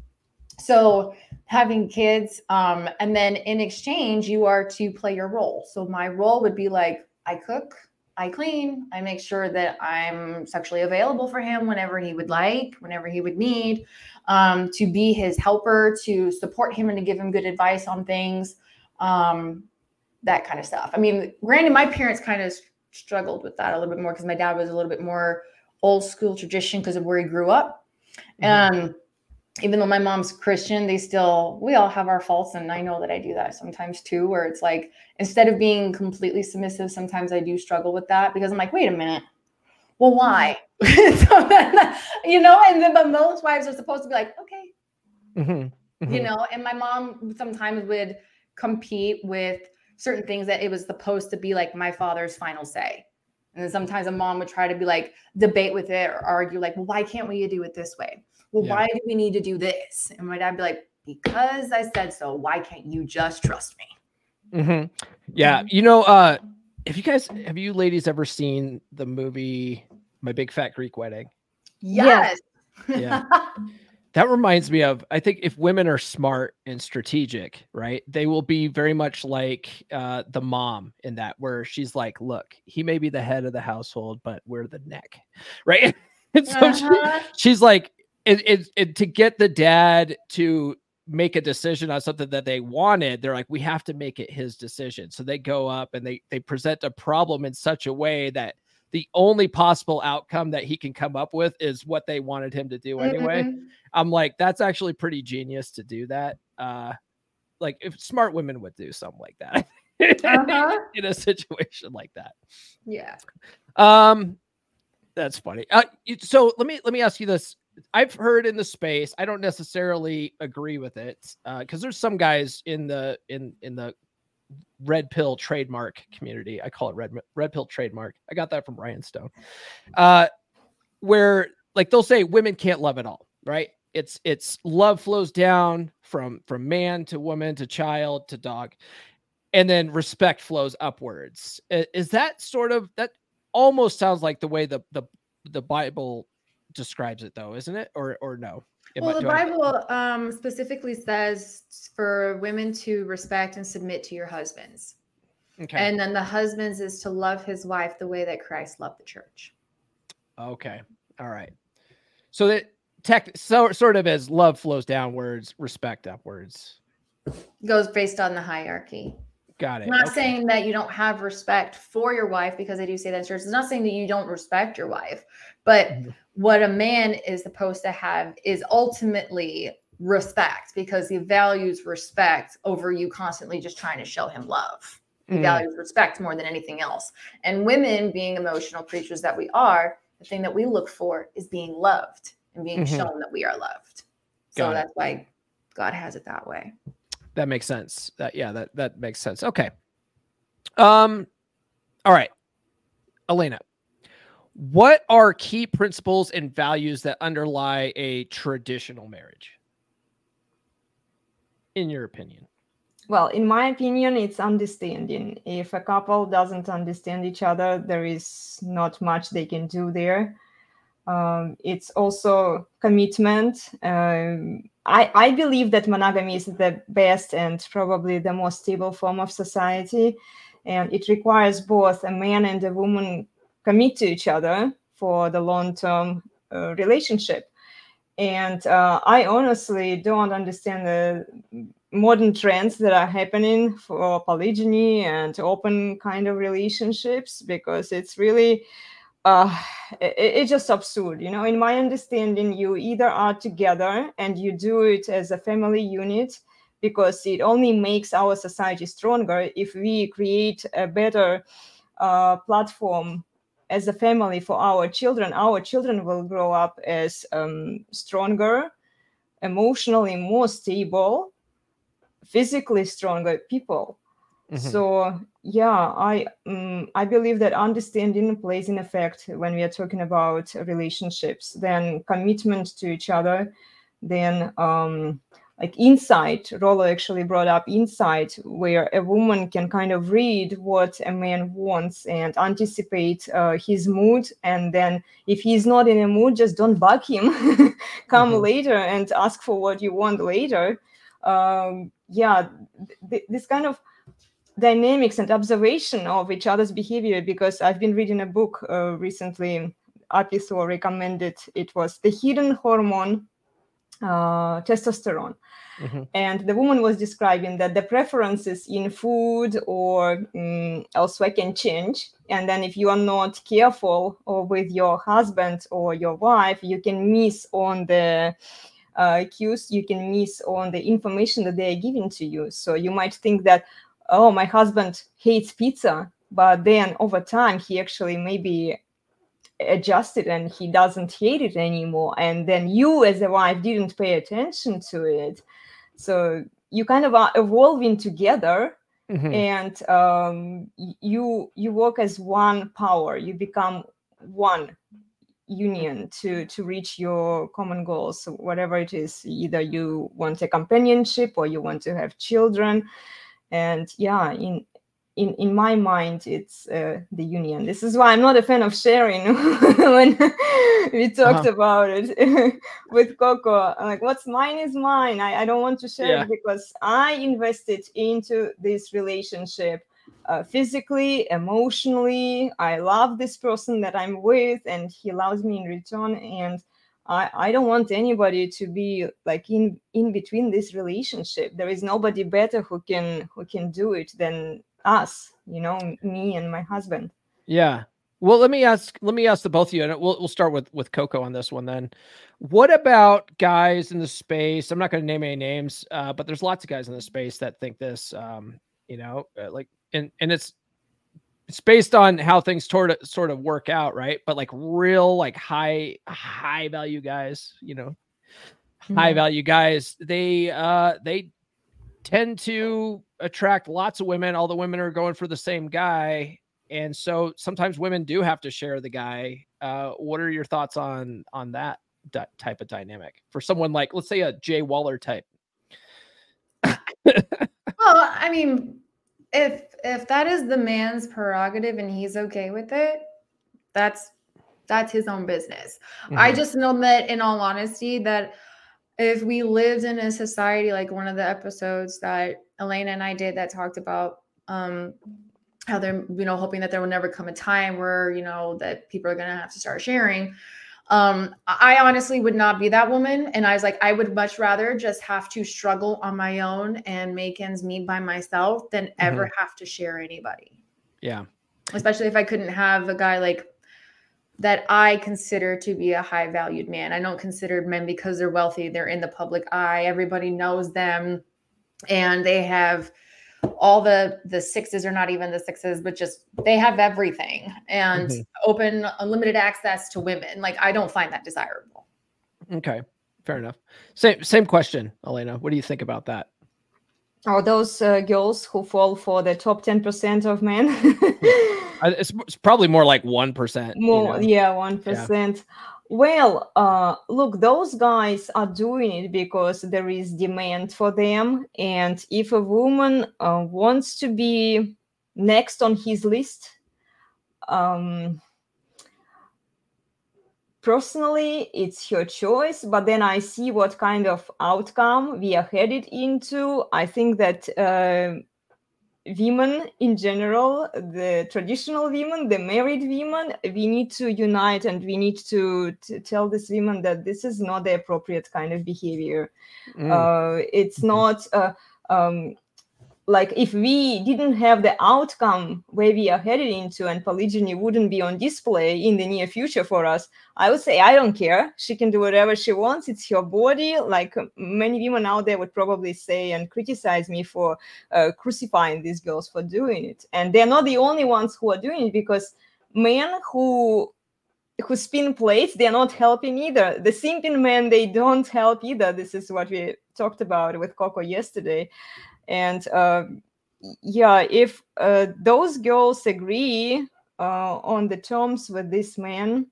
[SPEAKER 7] so having kids um, and then in exchange you are to play your role. So my role would be like i cook i clean i make sure that i'm sexually available for him whenever he would like whenever he would need um, to be his helper, to support him and to give him good advice on things, um, that kind of stuff. I mean, granted, my parents kind of struggled with that a little bit more because my dad was a little bit more old school tradition because of where he grew up. And even though my mom's Christian, they still, we all have our faults. And I know that I do that sometimes too, where it's like, instead of being completely submissive, sometimes I do struggle with that because I'm like, wait a minute. Well, why? so then, you know, and then but most wives are supposed to be like, okay,
[SPEAKER 3] Mhm.
[SPEAKER 7] you
[SPEAKER 3] Mhm.
[SPEAKER 7] know, and my mom sometimes would compete with certain things that it was supposed to be like my father's final say. And then sometimes a mom would try to be like debate with it or argue, like, well, why can't we do it this way? Well,
[SPEAKER 3] Yeah.
[SPEAKER 7] why do we need to do this? And my dad would be like, because I said so. Why can't you just trust me?
[SPEAKER 3] hmm Yeah, you know, uh, Have you guys, have you ladies ever seen the movie My Big Fat Greek Wedding?
[SPEAKER 7] Yes.
[SPEAKER 3] Yeah. That reminds me of I think if women are smart and strategic, right, they will be very much like uh, the mom in that, where she's like, "Look, he may be the head of the household, but we're the neck, right?" and so
[SPEAKER 7] Uh-huh.
[SPEAKER 3] she, she's like, it, it, it, to get the dad to make a decision on something that they wanted, they're like, "We have to make it his decision." So they go up and they they present a problem in such a way that the only possible outcome that he can come up with is what they wanted him to do anyway.
[SPEAKER 7] Mhm.
[SPEAKER 3] I'm like, that's actually pretty genius to do that. Uh, like if smart women would do something like that
[SPEAKER 7] Uh-huh.
[SPEAKER 3] in a situation like that.
[SPEAKER 7] Yeah.
[SPEAKER 3] Um, that's funny. Uh, so let me let me ask you this. I've heard in the space. I don't necessarily agree with it because there's some guys in the in in the red pill trademark community. I call it red red pill trademark. I got that from Ryan Stone. Uh, where like they'll say women can't love at all, right? It's it's love flows down from from man to woman to child to dog, and then respect flows upwards. Is that sort of that almost sounds like the way the the the Bible describes it though, isn't it? Or or no? Am I-
[SPEAKER 7] Well, the
[SPEAKER 3] do I-
[SPEAKER 7] Bible um, specifically says for women to respect and submit to your husbands.
[SPEAKER 3] Okay.
[SPEAKER 7] And then the husbands is to love his wife the way that Christ loved the church.
[SPEAKER 3] Okay. All right. So that tech so sort of as love flows downwards, respect upwards.
[SPEAKER 7] Goes based on the hierarchy.
[SPEAKER 3] Got it.
[SPEAKER 7] I'm not
[SPEAKER 3] Okay.
[SPEAKER 7] saying that you don't have respect for your wife because I do say that in church. It's not saying that you don't respect your wife, but
[SPEAKER 3] Mhm.
[SPEAKER 7] What a man is supposed to have is ultimately respect because he values respect over you constantly just trying to show him love. He
[SPEAKER 3] Mm,
[SPEAKER 7] values respect more than anything else. And women, being emotional creatures that we are, the thing that we look for is being loved and being
[SPEAKER 3] Mhm.
[SPEAKER 7] shown that we are loved. So
[SPEAKER 3] it.
[SPEAKER 7] that's why God has it that way.
[SPEAKER 3] that makes sense. That yeah, that that makes sense. Okay. Um all right. Elena. What are key principles and values that underlie a traditional marriage? In your opinion.
[SPEAKER 1] Well, in my opinion, it's understanding. If a couple doesn't understand each other, there is not much they can do there. Um, it's also commitment. Um, I, I believe that monogamy is the best and probably the most stable form of society. And it requires both a man and a woman commit to each other for the long term uh, relationship. And uh, I honestly don't understand the modern trends that are happening for polygyny and open kind of relationships because it's really uh it, it's just absurd you know in my understanding you either are together and you do it as a family unit because it only makes our society stronger if we create a better uh, platform as a family for our children our children will grow up as um, stronger emotionally more stable physically stronger people
[SPEAKER 3] Mhm.
[SPEAKER 1] so yeah i um, i believe that understanding plays an effect when we are talking about relationships then commitment to each other then um like insight Rollo actually brought up insight where a woman can kind of read what a man wants and anticipate uh, his mood and then if he's not in a mood just don't bug him come
[SPEAKER 3] Mhm.
[SPEAKER 1] later and ask for what you want later um, yeah th- this kind of dynamics and observation of each other's behavior because I've been reading a book uh, recently. Apiso recommended it was the hidden hormone uh, testosterone.
[SPEAKER 3] Mhm.
[SPEAKER 1] And the woman was describing that the preferences in food or mm, elsewhere can change. And then, if you are not careful or with your husband or your wife, you can miss on the uh, cues, you can miss on the information that they are giving to you. So you might think that, oh, my husband hates pizza, but then over time he actually maybe adjusted and he doesn't hate it anymore. And then you, as a wife, didn't pay attention to it. So you kind of are evolving together
[SPEAKER 3] Mhm.
[SPEAKER 1] and um, you you work as one power you become one union to to reach your common goals so whatever it is either you want a companionship or you want to have children and yeah in in in my mind it's uh, the union. This is why i'm not a fan of sharing when we talked uh-huh. about it with coco. I'm like what's mine is mine. I, I don't want to share yeah. it because i invested into this relationship uh, physically emotionally. I love this person that i'm with and he loves me in return. And I, I don't want anybody to be like in in between this relationship. There is nobody better who can who can do it than us you know me and my husband.
[SPEAKER 3] Yeah. Well let me ask let me ask the both of you and we'll, we'll start with with coco on this one then. What about guys in the space? I'm not going to name any names uh, but there's lots of guys in the space that think this um you know uh, like and and it's it's based on how things sort of sort of work out right? But like real like high high value guys you know mm-hmm. high value guys they uh they tend to attract lots of women. All the women are going for the same guy. And so sometimes women do have to share the guy. Uh, what are your thoughts on on that type of dynamic for someone like, let's say, a Jay Waller type?
[SPEAKER 7] well, I mean, if if that is the man's prerogative and he's okay with it, that's that's his own business. Mm-hmm. I just know that, in all honesty, that if we lived in a society like one of the episodes that Elena and I did that talked about um, how they're you know hoping that there will never come a time where you know that people are going to have to start sharing. Um i honestly would not be that woman and i was like i would much rather just have to struggle on my own and make ends meet by myself than ever mm-hmm. have to share anybody.
[SPEAKER 3] Yeah.
[SPEAKER 7] Especially if i couldn't have a guy like that I consider to be a high valued man. I don't consider men because they're wealthy, they're in the public eye, everybody knows them, and they have all the the sixes are not even the sixes but just they have everything and mm-hmm. open unlimited access to women. Like i don't find that desirable.
[SPEAKER 3] Okay fair enough. Same same question elena. What do you think about that
[SPEAKER 1] are those uh, girls who fall for the top 10% of men
[SPEAKER 3] it's, it's, probably more like 1%
[SPEAKER 1] more you know? yeah 1% yeah. well uh, look those guys are doing it because there is demand for them and if a woman uh, wants to be next on his list um, personally it's her choice but then i see what kind of outcome we are headed into i think that uh, women in general the traditional women the married women we need to unite and we need to, to tell this women that this is not the appropriate kind of behavior mm. uh, it's mm-hmm. not uh, um, like if we didn't have the outcome where we are headed into and polygyny wouldn't be on display in the near future for us i would say i don't care. She can do whatever she wants. It's her body. Like many women out there would probably say and criticize me for uh, crucifying these girls for doing it. And they're not the only ones who are doing it because men who who spin plates they're not helping either. The simping men they don't help either. This is what we talked about with coco yesterday and uh, yeah if uh, those girls agree uh, on the terms with this man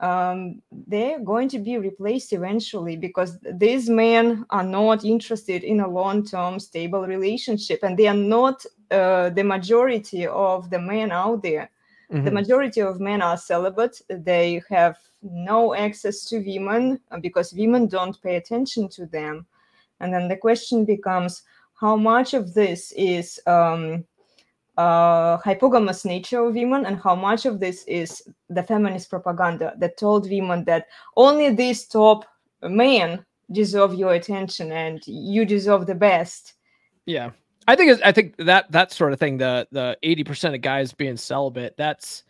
[SPEAKER 1] um, they're going to be replaced eventually because these men are not interested in a long-term stable relationship and they are not uh, the majority of the men out there. Mm-hmm. the majority of men are celibate. They have no access to women because women don't pay attention to them. And then the question becomes how much of this is um, uh, hypergamous nature of women and how much of this is the feminist propaganda that told women that only these top men deserve your attention and you deserve the best.
[SPEAKER 3] Yeah. I think I think that that sort of thing, the the 80% of guys being celibate, that's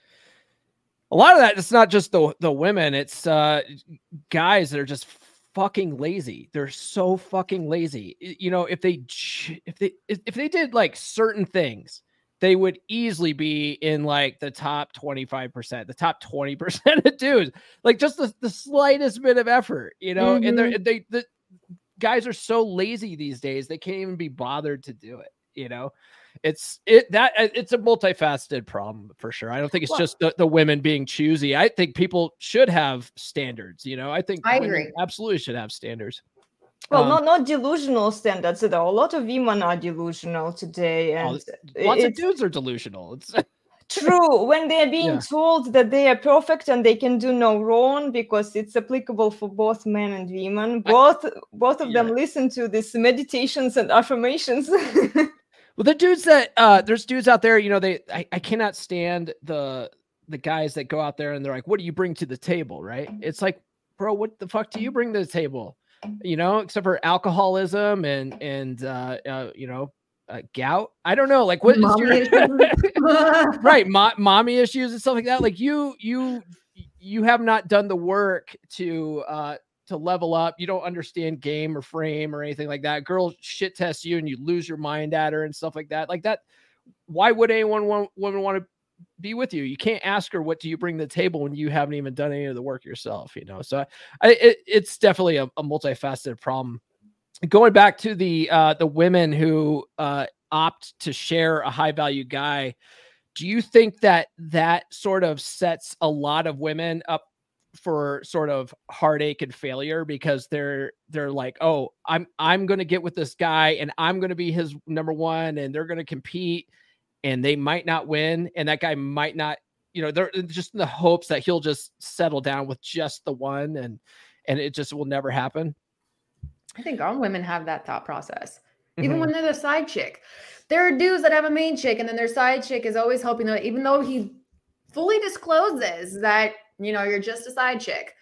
[SPEAKER 3] a lot of that. It's not just the the women, it's uh guys that are just fucking lazy. They're so fucking lazy. You know, if they if they if they did like certain things, they would easily be in like the top 25%, the top 20% of dudes. Like just the, the slightest bit of effort, you know, mm-hmm. and they're they the guys are so lazy these days, they can't even be bothered to do it, you know it's it that uh, it's a multifaceted problem for sure. I don't think it's well, just the, the women being choosy. I think people should have standards. You know, I think
[SPEAKER 7] I agree.
[SPEAKER 3] Absolutely should have standards.
[SPEAKER 1] Well,
[SPEAKER 3] Um,
[SPEAKER 1] not not delusional standards at all. A lot of women are delusional today,
[SPEAKER 3] oh,
[SPEAKER 1] and
[SPEAKER 3] lots of dudes are delusional. It's
[SPEAKER 1] true when they are being
[SPEAKER 3] Yeah.
[SPEAKER 1] told that they are perfect and they can do no wrong because it's applicable for both men and women. Both both of them listen to these meditations and affirmations.
[SPEAKER 3] Well, the dudes that uh there's dudes out there, you know, they I, I cannot stand the the guys that go out there and they're like, what do you bring to the table? Right. It's like, bro, what the fuck do you bring to the table? You know, except for alcoholism and and uh, uh you know, uh, gout. I don't know. Like what
[SPEAKER 7] Mommy
[SPEAKER 3] your right, mo- mommy issues and stuff like that. Like you you you have not done the work to uh to level up. You don't understand game or frame or anything like that. Girl shit tests you and you lose your mind at her and stuff like that. Like that. Why would anyone want women want to be with you? You can't ask her what do you bring to the table when you haven't even done any of the work yourself. You know, so I, it, it's definitely a, a multifaceted problem. Going back to the uh, the women who uh, opt to share a high value guy, do you think that that sort of sets a lot of women up for sort of heartache and failure because they're they're like oh i'm i'm going to get with this guy and i'm going to be his number one and they're going to compete and they might not win and that guy might not you know they're just in the hopes that he'll just settle down with just the one and and it just will never happen
[SPEAKER 7] I think all women have that thought process. Even mm-hmm. when they're the side chick. There are dudes that have a main chick, and then their side chick is always hoping that even though he fully discloses that, you know, you're just a side chick,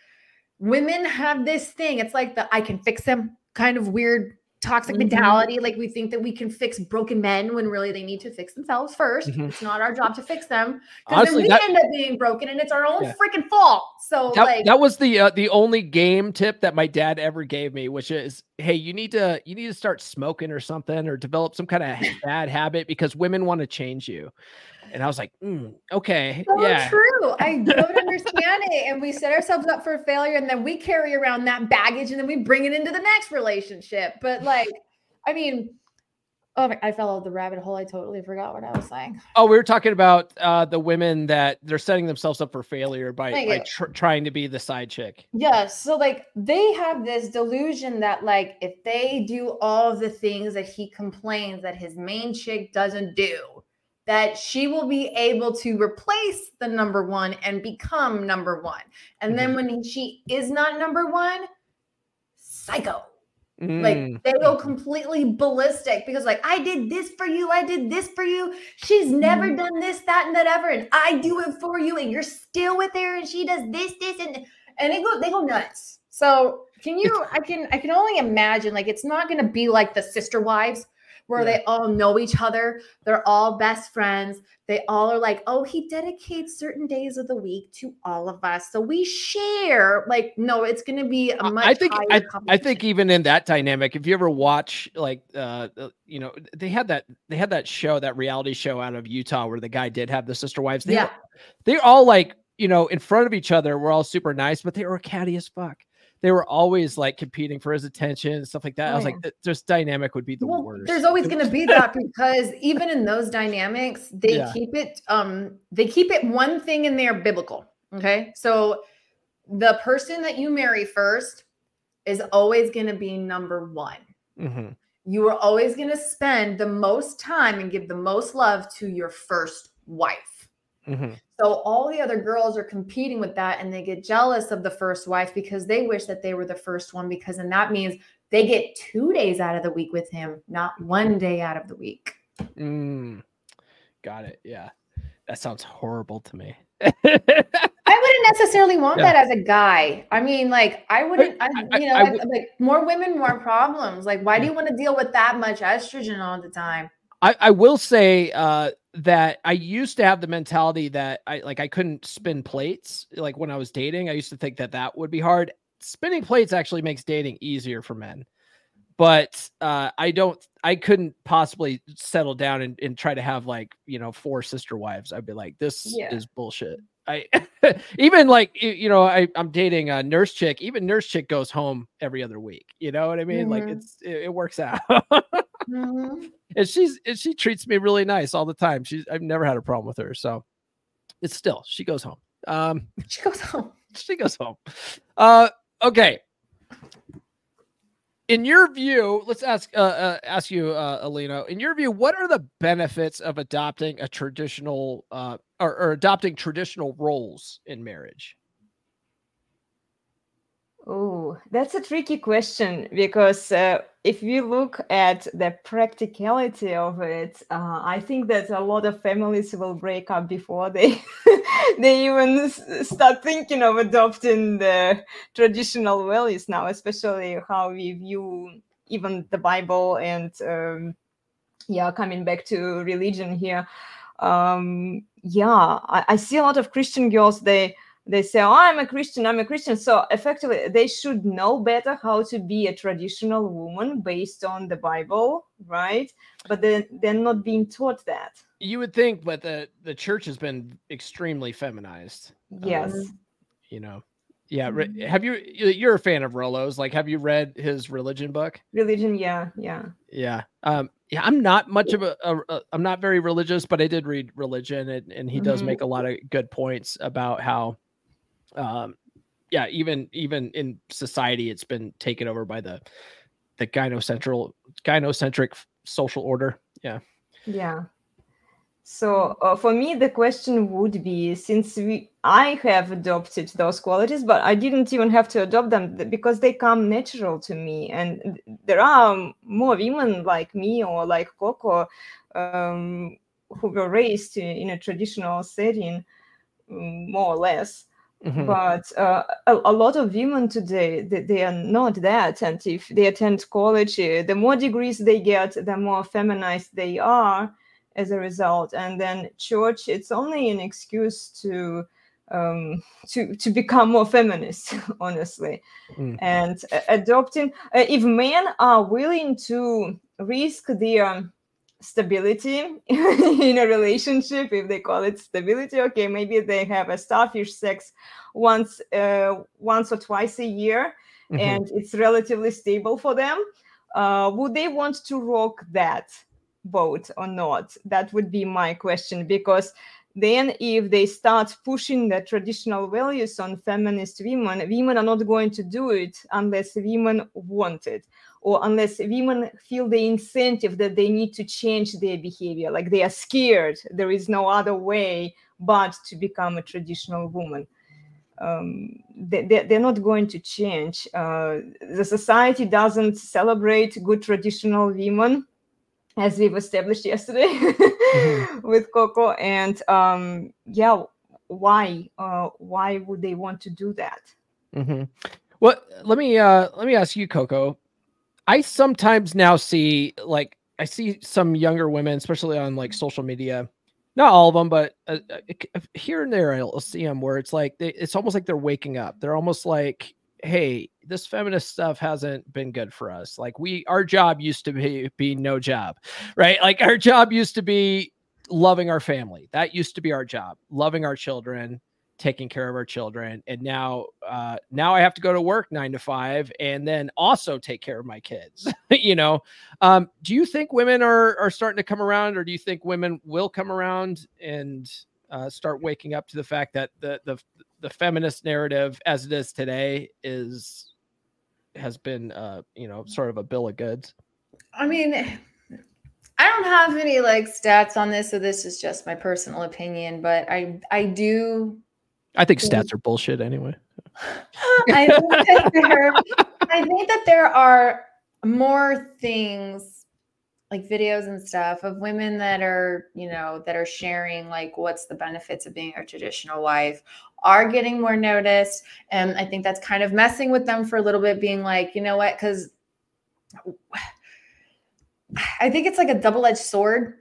[SPEAKER 7] women have this thing. It's like the I can fix him kind of weird toxic
[SPEAKER 1] Mhm.
[SPEAKER 7] mentality. Like we think that we can fix broken men when really they need to fix themselves 1st
[SPEAKER 3] Mhm.
[SPEAKER 7] It's not our job to fix them. Because then we
[SPEAKER 3] that-
[SPEAKER 7] end up being broken and it's our own
[SPEAKER 3] Yeah.
[SPEAKER 7] freaking fault. So
[SPEAKER 3] that,
[SPEAKER 7] like
[SPEAKER 3] that was the uh, the only game tip that my dad ever gave me which is hey you need to you need to start smoking or something or develop some kind of bad habit because women want to change you and i was like mm, okay
[SPEAKER 7] so
[SPEAKER 3] yeah
[SPEAKER 7] true. I don't understand it. And we set ourselves up for failure and then we carry around that baggage and then we bring it into the next relationship. But like, I mean, oh, my- I fell out the rabbit hole. I totally forgot what I was saying.
[SPEAKER 3] oh we were talking about uh the women that they're setting themselves up for failure by, by tr- trying to be the side chick
[SPEAKER 7] Yes. So like they have this delusion that like if they do all of the things that he complains that his main chick doesn't do, that she will be able to replace the number one and become number one. And then when she is not number one, psycho.
[SPEAKER 3] Mm,
[SPEAKER 7] Like they go completely ballistic because like I did this for you, I did this for you. She's never done this, that, and that ever, and I do it for you, and you're still with her, and she does this, this, and and they go they go nuts. So can you? I can I can only imagine like it's not going to be like the sister wives where
[SPEAKER 3] Yeah.
[SPEAKER 7] they all know each other. They're all best friends. They all are like, oh, he dedicates certain days of the week to all of us, so we share. Like, no, it's going to be a much
[SPEAKER 3] I think
[SPEAKER 7] higher
[SPEAKER 3] I, I think even in that dynamic, if you ever watch like uh uh, you know they had that they had that show that reality show out of Utah where the guy did have the sister wives. They
[SPEAKER 7] Yeah.
[SPEAKER 3] were, they're all like you know in front of each other. We're all super nice, but they were catty as fuck. They were always like competing for his attention and stuff like that. I
[SPEAKER 7] Oh,
[SPEAKER 3] was
[SPEAKER 7] yeah.
[SPEAKER 3] like, this dynamic would be the
[SPEAKER 7] well,
[SPEAKER 3] worst.
[SPEAKER 7] there's always going to be that because even in those dynamics, they
[SPEAKER 3] Yeah.
[SPEAKER 7] keep it um they keep it one thing in there biblical. Okay. So the person that you marry first is always going to be number one.
[SPEAKER 3] Mhm.
[SPEAKER 7] You are always going to spend the most time and give the most love to your first wife.
[SPEAKER 3] Mhm.
[SPEAKER 7] So all the other girls are competing with that and they get jealous of the first wife because they wish that they were the first one because then that means they get 2 days out of the week with him, not one day out of the week.
[SPEAKER 3] Mm. Got it. Yeah, that sounds horrible to me.
[SPEAKER 7] I wouldn't necessarily want
[SPEAKER 3] Yeah.
[SPEAKER 7] that as a guy. I mean, like I wouldn't I,
[SPEAKER 3] I-
[SPEAKER 7] you know,
[SPEAKER 3] I
[SPEAKER 7] like,
[SPEAKER 3] would-
[SPEAKER 7] like more women, more problems. Like why do you want to deal with that much estrogen all the time?
[SPEAKER 3] I, I will say uh, that I used to have the mentality that I like I couldn't spin plates like when I was dating. I used to think that that would be hard. Spinning plates actually makes dating easier for men, but uh, I don't. I couldn't possibly settle down and, and try to have like you know four sister wives. I'd be like, this
[SPEAKER 7] Yeah.
[SPEAKER 3] is bullshit. I even like you know I I'm dating a nurse chick. Even nurse chick goes home every other week. You know what I mean? Like
[SPEAKER 7] Mhm.
[SPEAKER 3] it's it, it works out.
[SPEAKER 7] Mhm.
[SPEAKER 3] and she's and she treats me really nice all the time. She's I've never had a problem with her. So it's still she goes home. Um
[SPEAKER 7] She goes home.
[SPEAKER 3] she goes home. Uh okay. in your view, let's ask uh, uh, ask you, uh, Alina. In your view, what are the benefits of adopting a traditional uh, or, or adopting traditional roles in marriage?
[SPEAKER 1] Oh, that's a tricky question because uh, if we look at the practicality of it, uh, I think that a lot of families will break up before they they even start thinking of adopting the traditional values now, especially how we view even the Bible and um, yeah, coming back to religion here. Um, yeah, I, I see a lot of Christian girls. They they say, oh, I'm a Christian, I'm a Christian. So effectively, they should know better how to be a traditional woman based on the Bible, right? But then they're not being taught that.
[SPEAKER 3] You would think, but the the church has been extremely feminized.
[SPEAKER 1] Yes.
[SPEAKER 3] Um, you know, yeah. Re- have you? You're a fan of Rollo's. Like, have you read his religion book?
[SPEAKER 1] Religion, yeah, yeah.
[SPEAKER 3] Yeah. Um, yeah, I'm not much of a, a, a. I'm not very religious, but I did read religion, and, and he does
[SPEAKER 1] Mhm.
[SPEAKER 3] make a lot of good points about how, um, yeah, even even in society, it's been taken over by the the gynocentral gynocentric social order. Yeah.
[SPEAKER 1] Yeah. So uh, for me, the question would be since we, I have adopted those qualities, but I didn't even have to adopt them because they come natural to me. And there are more women like me or like Coco um, who were raised in, a traditional setting, mm, more or less.
[SPEAKER 3] Mhm.
[SPEAKER 1] But uh, a, a lot of women today, they, they are not that. And if they attend college, uh, the more degrees they get, the more feminized they are as a result. And then church, it's only an excuse to um, to to become more feminist, honestly.
[SPEAKER 3] Mm.
[SPEAKER 1] And uh, adopting, uh, if men are willing to risk their stability in a relationship if they call it stability okay maybe they have a starfish sex once uh, once or twice a year
[SPEAKER 3] Mhm.
[SPEAKER 1] and it's relatively stable for them uh, would they want to rock that boat or not that would be my question because then if they start pushing the traditional values on feminist women women are not going to do it unless women want it or unless women feel the incentive that they need to change their behavior like they are scared there is no other way but to become a traditional woman. Um, they, they- they're not going to change. Uh, the society doesn't celebrate good traditional women as we've established yesterday with coco. And um, yeah why uh, why would they want to do that?
[SPEAKER 3] Hmm Well, let me uh let me ask you, Coco. I sometimes now see like I see some younger women, especially on like social media. Not all of them, but uh, uh, here and there I'll see them where it's like they, it's almost like they're waking up. They're almost like, "Hey, this feminist stuff hasn't been good for us. Like we, our job used to be be no job, right? Like our job used to be loving our family. That used to be our job, loving our children, taking care of our children and now uh now i have to go to work nine to five and then also take care of my kids you know um do you think women are are starting to come around or do you think women will come around and uh, start waking up to the fact that the the the feminist narrative as it is today is has been uh you know sort of a bill of goods
[SPEAKER 7] I mean, I don't have any like stats on this, so this is just my personal opinion. But I, I do
[SPEAKER 3] i think mm-hmm. stats are bullshit anyway
[SPEAKER 7] I think, that there, I think that there are more things like videos and stuff of women that are, you know, that are sharing like what's the benefits of being a traditional wife are getting more noticed. And I think that's kind of messing with them for a little bit, being like, you know what? Because I think it's like a double edged sword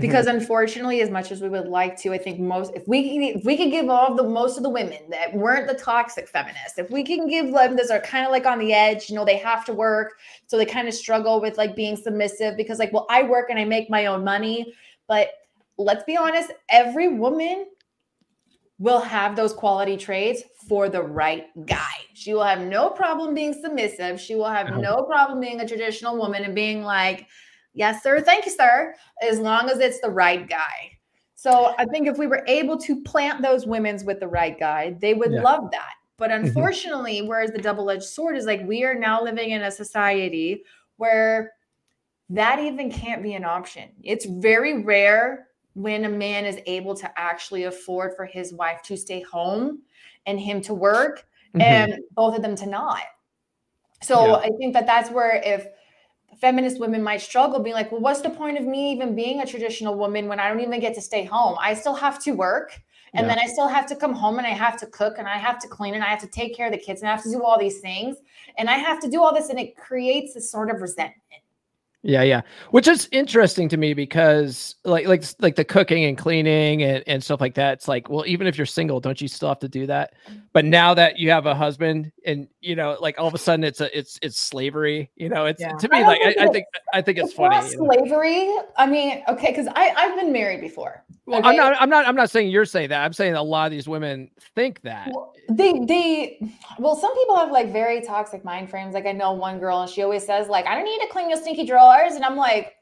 [SPEAKER 7] because unfortunately as much as we would like to i think most if we can if we can give all the most of the women that weren't the toxic feminists if we can give them that are kind of like on the edge you know they have to work so they kind of struggle with like being submissive because like well i work and i make my own money but let's be honest every woman will have those quality traits for the right guy. She will have no problem being submissive. She will have
[SPEAKER 3] Uh-huh.
[SPEAKER 7] no problem being a traditional woman and being like yes sir thank you sir as long as it's the right guy. So I think if we were able to plant those women's with the right guy, they would
[SPEAKER 3] Yeah.
[SPEAKER 7] love that. But
[SPEAKER 3] Mm-hmm.
[SPEAKER 7] unfortunately, whereas the double edged sword is like we are now living in a society where that even can't be an option. It's very rare when a man is able to actually afford for his wife to stay home and him to work
[SPEAKER 3] Mhm.
[SPEAKER 7] and both of them to not. So
[SPEAKER 3] Yeah.
[SPEAKER 7] I think that that's where if feminist women might struggle being like, well, what's the point of me even being a traditional woman when I don't even get to stay home? I still have to work and
[SPEAKER 3] Yeah.
[SPEAKER 7] then I still have to come home and I have to cook and I have to clean and I have to take care of the kids and I have to do all these things and I have to do all this and it creates this sort of resentment.
[SPEAKER 3] Yeah, yeah. Which is interesting to me because like like like the cooking and cleaning and, and stuff like that. It's like, well, even if you're single, don't you still have to do that? But now that you have a husband and you know, like all of a sudden it's a it's it's slavery, you know, it's
[SPEAKER 1] Yeah.
[SPEAKER 3] to me
[SPEAKER 7] don't
[SPEAKER 3] like
[SPEAKER 7] think
[SPEAKER 3] I, I think I think it's, funny. you know?
[SPEAKER 7] slavery. I mean, okay, because I I've been married before.
[SPEAKER 3] Well,
[SPEAKER 7] okay?
[SPEAKER 3] I'm not I'm not I'm not saying you're saying that. I'm saying a lot of these women think that.
[SPEAKER 7] Well, they they well some people have like very toxic mind frames like i know one girl and she always says like i don't need to clean your stinky drawers and i'm like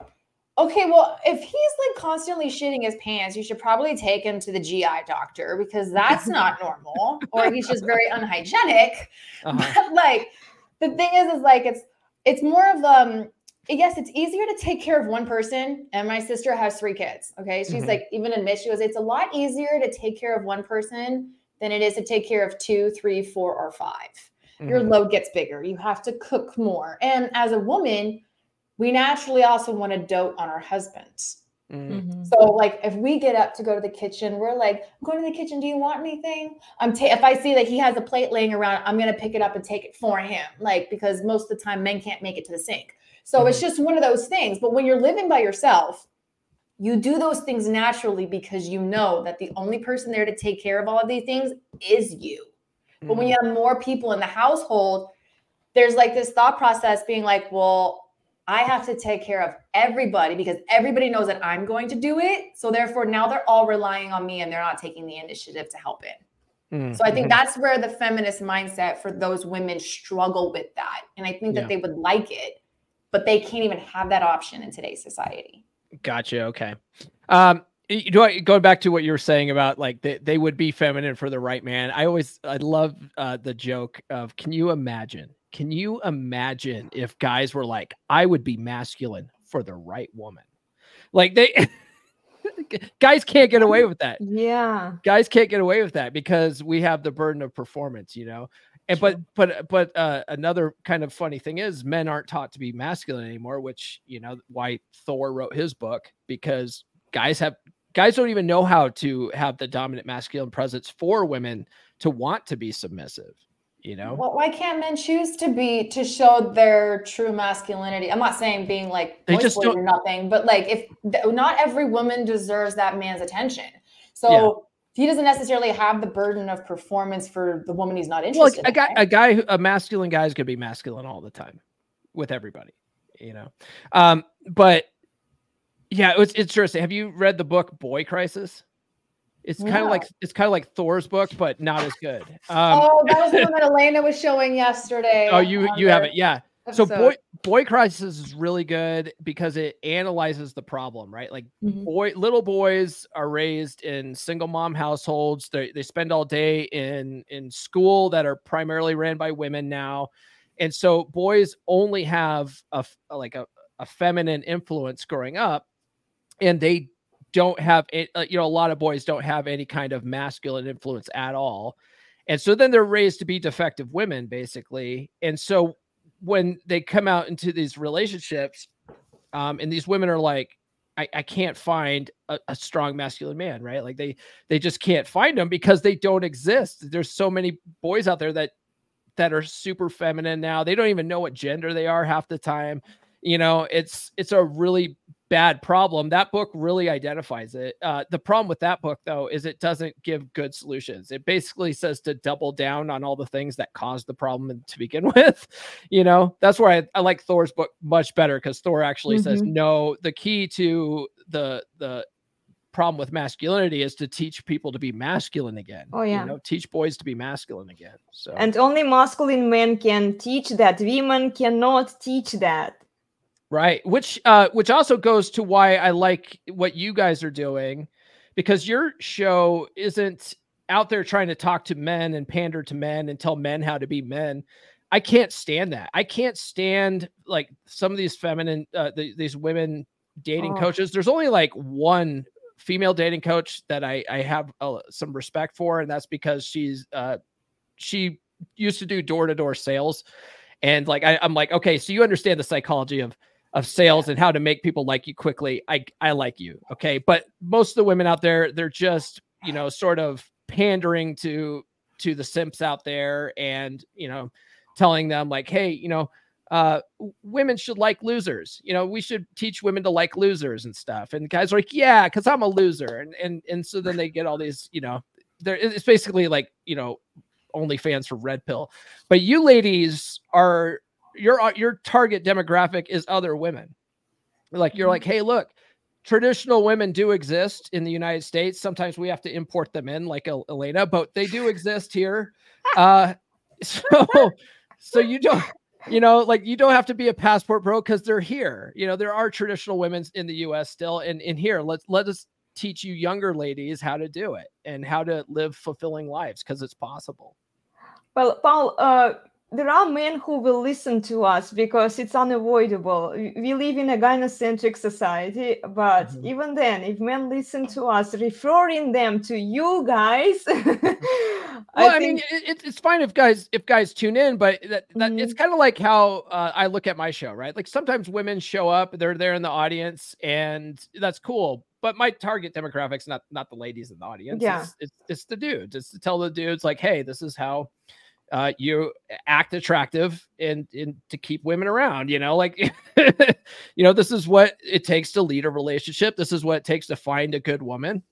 [SPEAKER 7] okay well if he's like constantly shitting his pants you should probably take him to the gi doctor because that's not normal or he's just very unhygienic
[SPEAKER 3] Uh-huh.
[SPEAKER 7] but like the thing is is like it's it's more of um yes it's easier to take care of one person and my sister has three kids okay she's
[SPEAKER 3] Mhm.
[SPEAKER 7] like even admits she goes it's a lot easier to take care of one person than it is to take care of two three four or 5 your
[SPEAKER 3] Mhm.
[SPEAKER 7] load gets bigger you have to cook more and as a woman we naturally also want to dote on our husbands
[SPEAKER 3] Mhm.
[SPEAKER 1] Mhm.
[SPEAKER 7] so like if we get up to go to the kitchen, we're like, I'm going to the kitchen. Do you want anything? I'm ta- if I see that he has a plate laying around, I'm gonna pick it up and take it for him. Like because most of the time men can't make it to the sink. So it's just one of those things. But when you're living by yourself, you do those things naturally because you know that the only person there to take care of all of these things is you. But when you have more people in the household, there's like this thought process being like, well, I have to take care of everybody because everybody knows that I'm going to do it. So therefore, now they're all relying on me and they're not taking the initiative to help it.
[SPEAKER 3] Mhm.
[SPEAKER 7] So I think that's where the feminist mindset for those women struggle with that. And I think that
[SPEAKER 3] Yeah.
[SPEAKER 7] they would like it, but they can't even have that option in today's society.
[SPEAKER 3] Gotcha. Okay. Um, do I, going back to what you were saying about like they, they would be feminine for the right man. I always I love uh, the joke of can you imagine? Can you imagine if guys were like, I would be masculine for the right woman? Like they guys can't get away with that.
[SPEAKER 1] Yeah.
[SPEAKER 3] Guys can't get away with that because we have the burden of performance, you know. And but but but uh, another kind of funny thing is men aren't taught to be masculine anymore, which you know why Thor wrote his book because guys have guys don't even know how to have the dominant masculine presence for women to want to be submissive. You know,
[SPEAKER 7] Well, why can't men choose to be to show their true masculinity? I'm not saying being like
[SPEAKER 3] They just don't-
[SPEAKER 7] or nothing, but like if th- not every woman deserves that man's attention. So
[SPEAKER 3] Yeah.
[SPEAKER 7] he doesn't necessarily have the burden of performance for the woman he's not
[SPEAKER 3] well,
[SPEAKER 7] interested
[SPEAKER 3] a
[SPEAKER 7] in.
[SPEAKER 3] guy
[SPEAKER 7] right?
[SPEAKER 3] a guy who- a masculine guy is gonna be masculine all the time with everybody. You know, um, but yeah, it's interesting. Have you read the book Boy Crisis? It's kind of like it's kind of like Thor's book, but not as good. Um,
[SPEAKER 7] oh, that was the one that Elena was showing yesterday.
[SPEAKER 3] oh, you you have it, yeah. So boy boy crisis is really good because it analyzes the problem, right? Like
[SPEAKER 1] Mhm.
[SPEAKER 3] boy little boys are raised in single mom households. They they spend all day in in school that are primarily ran by women now. And so boys only have a like a, a feminine influence growing up and they don't have it uh, you know a lot of boys don't have any kind of masculine influence at all. And so then they're raised to be defective women basically. And so when they come out into these relationships um, and these women are like I, I can't find a, a strong masculine man right? Like they they just can't find them because they don't exist. There's so many boys out there that that are super feminine now. They don't even know what gender they are half the time you know? It's it's a really bad problem that book really identifies it uh, the problem with that book though is it doesn't give good solutions it basically says to double down on all the things that caused the problem to begin with you know that's where i, I like thor's book much better because thor actually says
[SPEAKER 1] Mhm.
[SPEAKER 3] no the key to the the problem with masculinity is to teach people to be masculine again
[SPEAKER 1] Oh, yeah.
[SPEAKER 3] you know teach boys to be masculine again so
[SPEAKER 1] And only masculine men can teach that. Women cannot teach that.
[SPEAKER 3] Right. Which uh which also goes to why I like what you guys are doing because your show isn't out there trying to talk to men and pander to men and tell men how to be men. I can't stand that. I can't stand like some of these feminine, uh, the, these women dating
[SPEAKER 1] Oh.
[SPEAKER 3] coaches. There's only like one female dating coach that I I have uh, some respect for, and that's because she's uh she used to do door to door sales, and like I, I'm like, okay, so you understand the psychology of of sales and how to make people like you quickly. I I like you, okay, but most of the women out there, they're just you know sort of pandering to to the simps out there, and you know telling them like, hey, you know uh, women should like losers. You know, we should teach women to like losers and stuff. And guys are like, yeah, because I'm a loser. And and and so then they get all these, you know, there it's basically like, you know, only fans for red pill. But you ladies are your uh, your target demographic is other women. Like you're like, hey, look, traditional women do exist in the United States. Sometimes we have to import them in, like El- Elena, but they do exist here. Uh, so so you don't you know like you don't have to be a passport bro because they're here you know there are traditional women in the us still and in here let's let us teach you younger ladies how to do it and how to live fulfilling lives because it's possible
[SPEAKER 1] Well, Paul, uh, there are men who will listen to us because it's unavoidable. We live in a gynocentric society, but
[SPEAKER 3] Mhm.
[SPEAKER 1] even then, if men listen to us, referring them to you guys,
[SPEAKER 3] well i, mean it, it- it's fine if guys if guys tune in but that, that it's kind of like how uh, i look at my show right like sometimes women show up they're there in the audience and that's cool but my target demographic's not not the ladies in the audience
[SPEAKER 1] Yeah.
[SPEAKER 3] it's, it's, it's the dudes it's to tell the dudes like hey this is how uh, you act attractive and, and to keep women around, you know, like, you know, this is what it takes to lead a relationship. This is what it takes to find a good woman.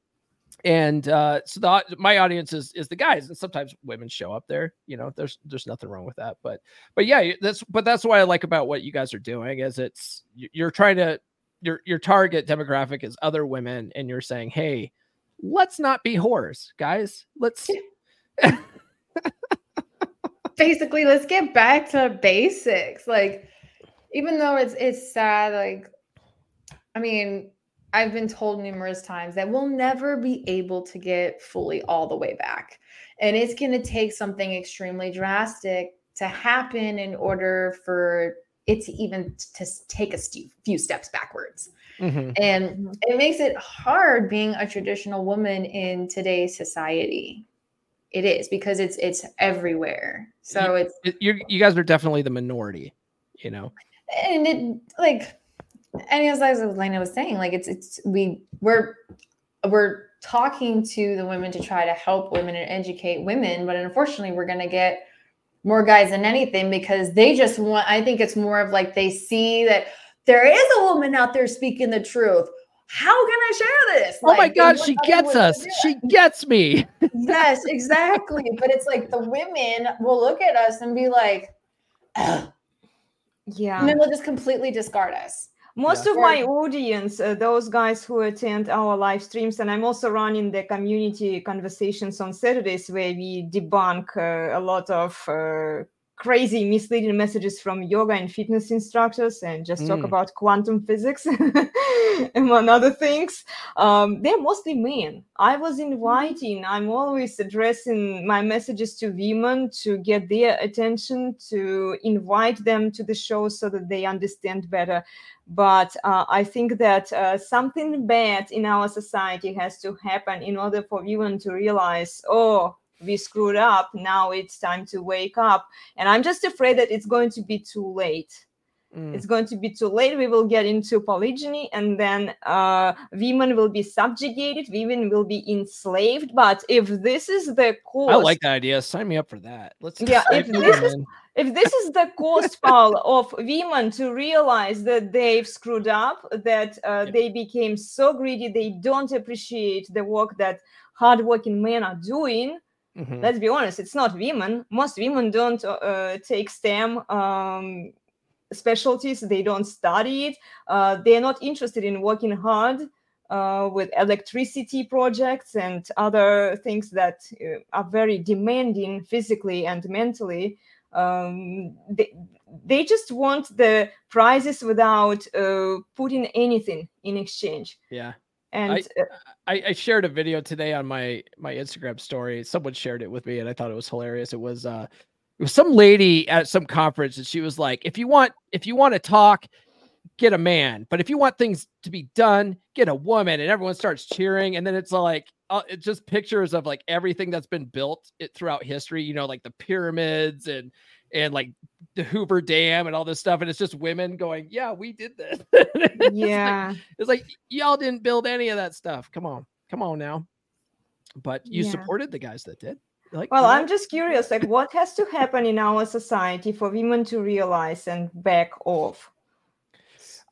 [SPEAKER 3] And uh, so the, my audience is, is the guys and sometimes women show up there, you know, there's, there's nothing wrong with that, but, but yeah, that's, but that's what I like about what you guys are doing is it's, you- you're trying to, your, your target demographic is other women and you're saying, Hey, let's not be whores guys. Let's,
[SPEAKER 7] basically let's get back to basics. Like even though it's it's sad like i mean i've been told numerous times that we'll never be able to get fully all the way back. And it's going to take something extremely drastic to happen in order for it to even to take a few steps backwards.
[SPEAKER 3] Mhm.
[SPEAKER 7] and it makes it hard being a traditional woman in today's society it is because it's it's everywhere so it's
[SPEAKER 3] you you guys are definitely the minority, you know.
[SPEAKER 7] and it like and as as Elena was saying, like it's it's we we're we're talking to the women to try to help women and educate women, but unfortunately we're gonna get more guys than anything because they just want I think it's more of like they see that there is a woman out there speaking the truth. How can I share this?
[SPEAKER 3] oh my
[SPEAKER 7] Like,
[SPEAKER 3] god, she gets us. She gets me.
[SPEAKER 7] yes, exactly. But it's like the women will look at us and be like, "Ugh,"
[SPEAKER 1] yeah.
[SPEAKER 7] and then they'll just completely discard us.
[SPEAKER 1] Most
[SPEAKER 3] Yeah.
[SPEAKER 1] of my audience, uh, those guys who attend our live streams, and I'm also running the community conversations on Saturdays where we debunk uh, a lot of uh, crazy, misleading messages from yoga and fitness instructors and just talk
[SPEAKER 3] Mm.
[SPEAKER 1] about quantum physics, among other things. Um, they're mostly men. I was inviting, I'm always addressing my messages to women to get their attention, to invite them to the show so that they understand better but uh, I think that uh, something bad in our society has to happen in order for women to realize, oh, we screwed up. Now it's time to wake up. And I'm just afraid that it's going to be too late.
[SPEAKER 3] Mm.
[SPEAKER 1] It's going to be too late. We will get into polygyny, and then uh, women will be subjugated. Women will be enslaved. But if this is the course,
[SPEAKER 3] I like that idea. Sign me up for that. Let's
[SPEAKER 1] Yeah, if this is- if this is the cost Paul, of women to realize that they've screwed up, that uh, they became so greedy, they don't appreciate the work that hardworking men are doing.
[SPEAKER 3] Mhm.
[SPEAKER 1] Let's be honest, it's not women. Most women don't uh, uh, take STEM um, specialties, they don't study it, uh, they're not interested in working hard. Uh, with electricity projects and other things that uh, are very demanding physically and mentally um, they, they just want the prizes without uh, putting anything in exchange
[SPEAKER 3] Yeah.
[SPEAKER 1] And
[SPEAKER 3] I,
[SPEAKER 1] uh,
[SPEAKER 3] I, I shared a video today on my my Instagram story. Someone shared it with me, and I thought it was hilarious. It was uh, it was some lady at some conference, and she was like, "If you want, if you want to talk, get a man, but if you want things to be done, get a woman." And everyone starts cheering, and then it's like, uh, it's just pictures of like everything that's been built it, throughout history. You know, like the pyramids and and like the Hoover Dam and all this stuff, and it's just women going, "Yeah, we did this." It's like-
[SPEAKER 1] yeah.
[SPEAKER 3] it's like y'all didn't build any of that stuff. Come on, come on now. But you
[SPEAKER 1] Yeah.
[SPEAKER 3] supported the guys that did. Like,
[SPEAKER 1] Well,
[SPEAKER 3] you know
[SPEAKER 1] I'm just curious, like what has to happen in our society for women to realize and back off?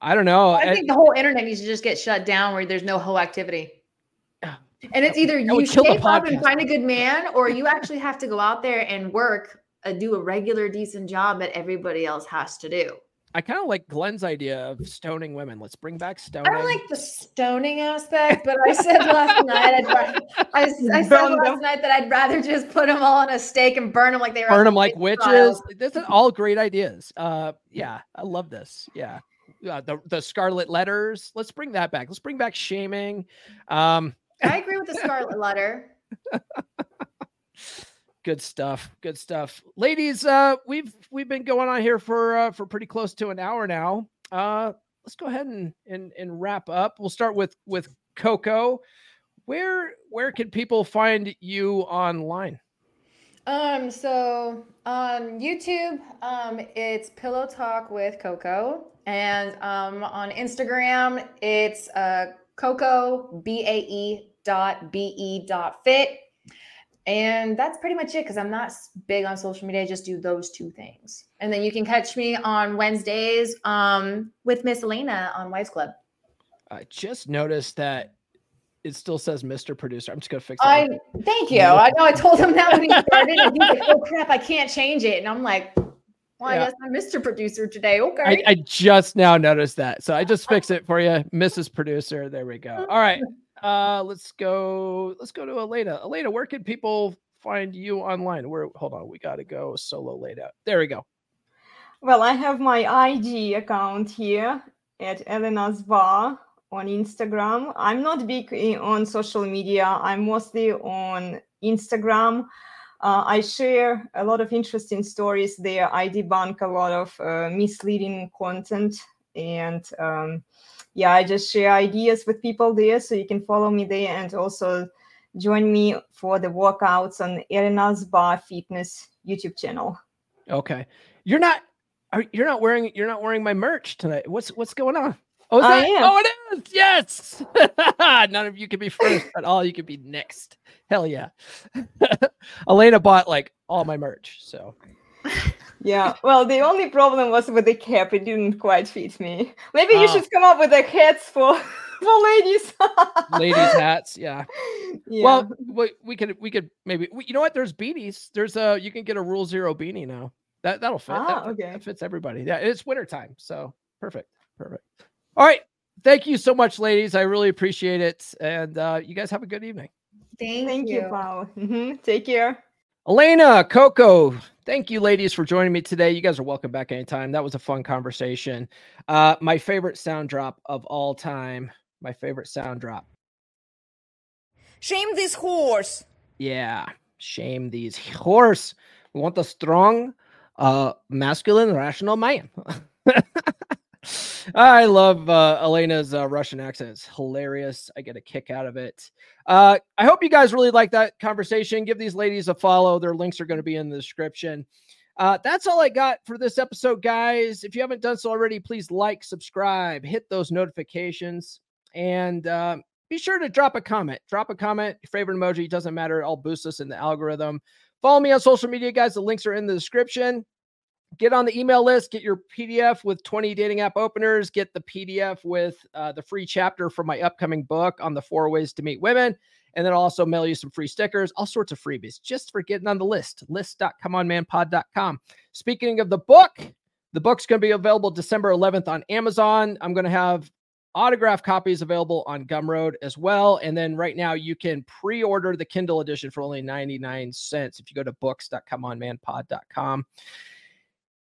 [SPEAKER 3] I don't know.
[SPEAKER 7] I
[SPEAKER 3] I-
[SPEAKER 7] think the whole internet needs to just get shut down where there's no whole activity. And it's either you
[SPEAKER 3] would kill the
[SPEAKER 7] shape up and find a good man, or you actually have to go out there and work, uh, do a regular decent job that everybody else has to do.
[SPEAKER 3] I kind of like Glenn's idea of stoning women. Let's bring back stoning.
[SPEAKER 7] I don't like the stoning aspect, but I said last night I'd rather, I, s- I said last
[SPEAKER 1] them.
[SPEAKER 7] night that I'd rather just put them all on a stake and burn them like they were
[SPEAKER 3] burn them like witches.
[SPEAKER 7] trial.
[SPEAKER 3] This is all great ideas. Uh, yeah, I love this. Yeah, uh, the the scarlet letters. Let's bring that back. Let's bring back shaming. Um,
[SPEAKER 7] I agree with the scarlet letter.
[SPEAKER 3] good stuff. Good stuff, ladies. Uh, we've we've been going on here for uh, for pretty close to an hour now. Uh, let's go ahead and and and wrap up. We'll start with with Coco. Where where can people find you online?
[SPEAKER 7] Um, so on YouTube, um, it's Pillow Talk with Coco, and um, on Instagram, it's uh, Coco B A E dot B E dot fit, and that's pretty much it. Because I'm not big on social media, I just do those two things, and then you can catch me on Wednesdays um, with Miss Elena on Wives Club.
[SPEAKER 3] I just noticed that it still says Mr. Producer. I'm just gonna fix it.
[SPEAKER 7] I thank you. I know I told him that when he started, and he's like, "Oh crap, I can't change it," and I'm like. Well, I guess I'm Mr. Producer today. Okay.
[SPEAKER 3] I, I just now noticed that. So I just fixed it for you, Mrs. Producer. There we go. All right. Uh let's go. Let's go to Elena. Elena, where can people find you online? Where hold on, we gotta go solo laid out. There we go.
[SPEAKER 1] Well, I have my IG account here at Elena's Barre on Instagram. I'm not big i- on social media. I'm mostly on Instagram. Uh, I share a lot of interesting stories there. I debunk a lot of uh, misleading content, and um, yeah, I just share ideas with people there. So you can follow me there and also join me for the workouts on Elena's Barre Fitness YouTube channel.
[SPEAKER 3] Okay. You're not are you're not wearing you're not wearing my merch tonight. What's what's going on? Oh, is
[SPEAKER 1] I am.
[SPEAKER 3] oh, it is. Yes. None of you can be first, but all you can be next. Hell yeah. Elena bought like all my merch. So
[SPEAKER 1] Yeah, well, the only problem was with the cap; it didn't quite fit me. Maybe you
[SPEAKER 3] Ah.
[SPEAKER 1] should come up with the hats for for ladies.
[SPEAKER 3] ladies hats, yeah.
[SPEAKER 1] yeah.
[SPEAKER 3] Well, we, we could we could maybe we, you know what? There's beanies. There's a you can get a Rule Zero beanie now. That that'll fit.
[SPEAKER 1] Ah,
[SPEAKER 3] that,
[SPEAKER 1] okay.
[SPEAKER 3] that fits everybody. Yeah, it's wintertime, so perfect, perfect. All right, thank you so much, ladies. I really appreciate it, and uh, you guys have a good evening.
[SPEAKER 7] Thank,
[SPEAKER 1] thank
[SPEAKER 7] you.
[SPEAKER 1] you, Pao. Mhm, Take care.
[SPEAKER 3] Elena, Coco, thank you, ladies, for joining me today. You guys are welcome back anytime. That was a fun conversation. Uh, my favorite sound drop of all time. My favorite sound drop.
[SPEAKER 4] Shame this horse.
[SPEAKER 3] Yeah, shame these horse. We want the strong, uh, masculine, rational man. I love uh, Elena's uh, Russian accent. It's hilarious. I get a kick out of it. Uh, I hope you guys really like that conversation. Give these ladies a follow. Their links are going to be in the description. Uh, that's all I got for this episode, guys. If you haven't done so already, please like, subscribe, hit those notifications, and uh, be sure to drop a comment. Drop a comment, favorite emoji, doesn't matter. I'll boost us in the algorithm. Follow me on social media, guys. The links are in the description. Get on the email list, get your PDF with 20 dating app openers, get the PDF with uh, the free chapter from my upcoming book on the four ways to meet women. And then I'll also mail you some free stickers, all sorts of freebies just for getting on the list. List.comeonmanpod.com. Speaking of the book, the book's going to be available December 11th on Amazon. I'm going to have autograph copies available on Gumroad as well. And then right now you can pre-order the Kindle edition for only 99 cents if you go to books.comeonmanpod.com.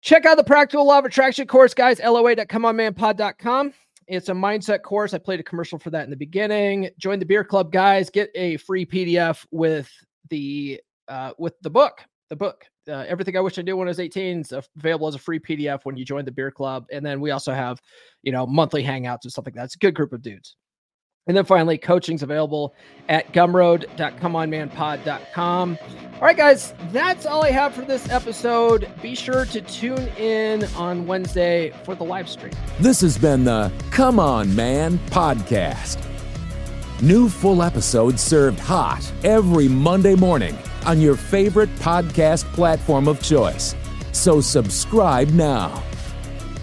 [SPEAKER 3] Check out the Practical Law of Attraction course, guys, loa.comeonmanpod.com. It's a mindset course. I played a commercial for that in the beginning. Join the beer club, guys. Get a free PDF with the uh, with the book. The book. Uh, Everything I Wish I Knew When I Was 18 is available as a free PDF when you join the beer club. And then we also have, you know, monthly hangouts and stuff like that. It's a good group of dudes. And then finally, coaching's available at gumroad.comeonmanpod.com. All right, guys, that's all I have for this episode. Be sure to tune in on Wednesday for the live stream.
[SPEAKER 2] This has been the Come On Man podcast. New full episodes served hot every Monday morning on your favorite podcast platform of choice. So subscribe now.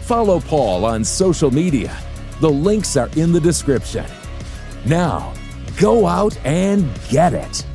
[SPEAKER 2] Follow Paul on social media. The links are in the description. Now, go out and get it.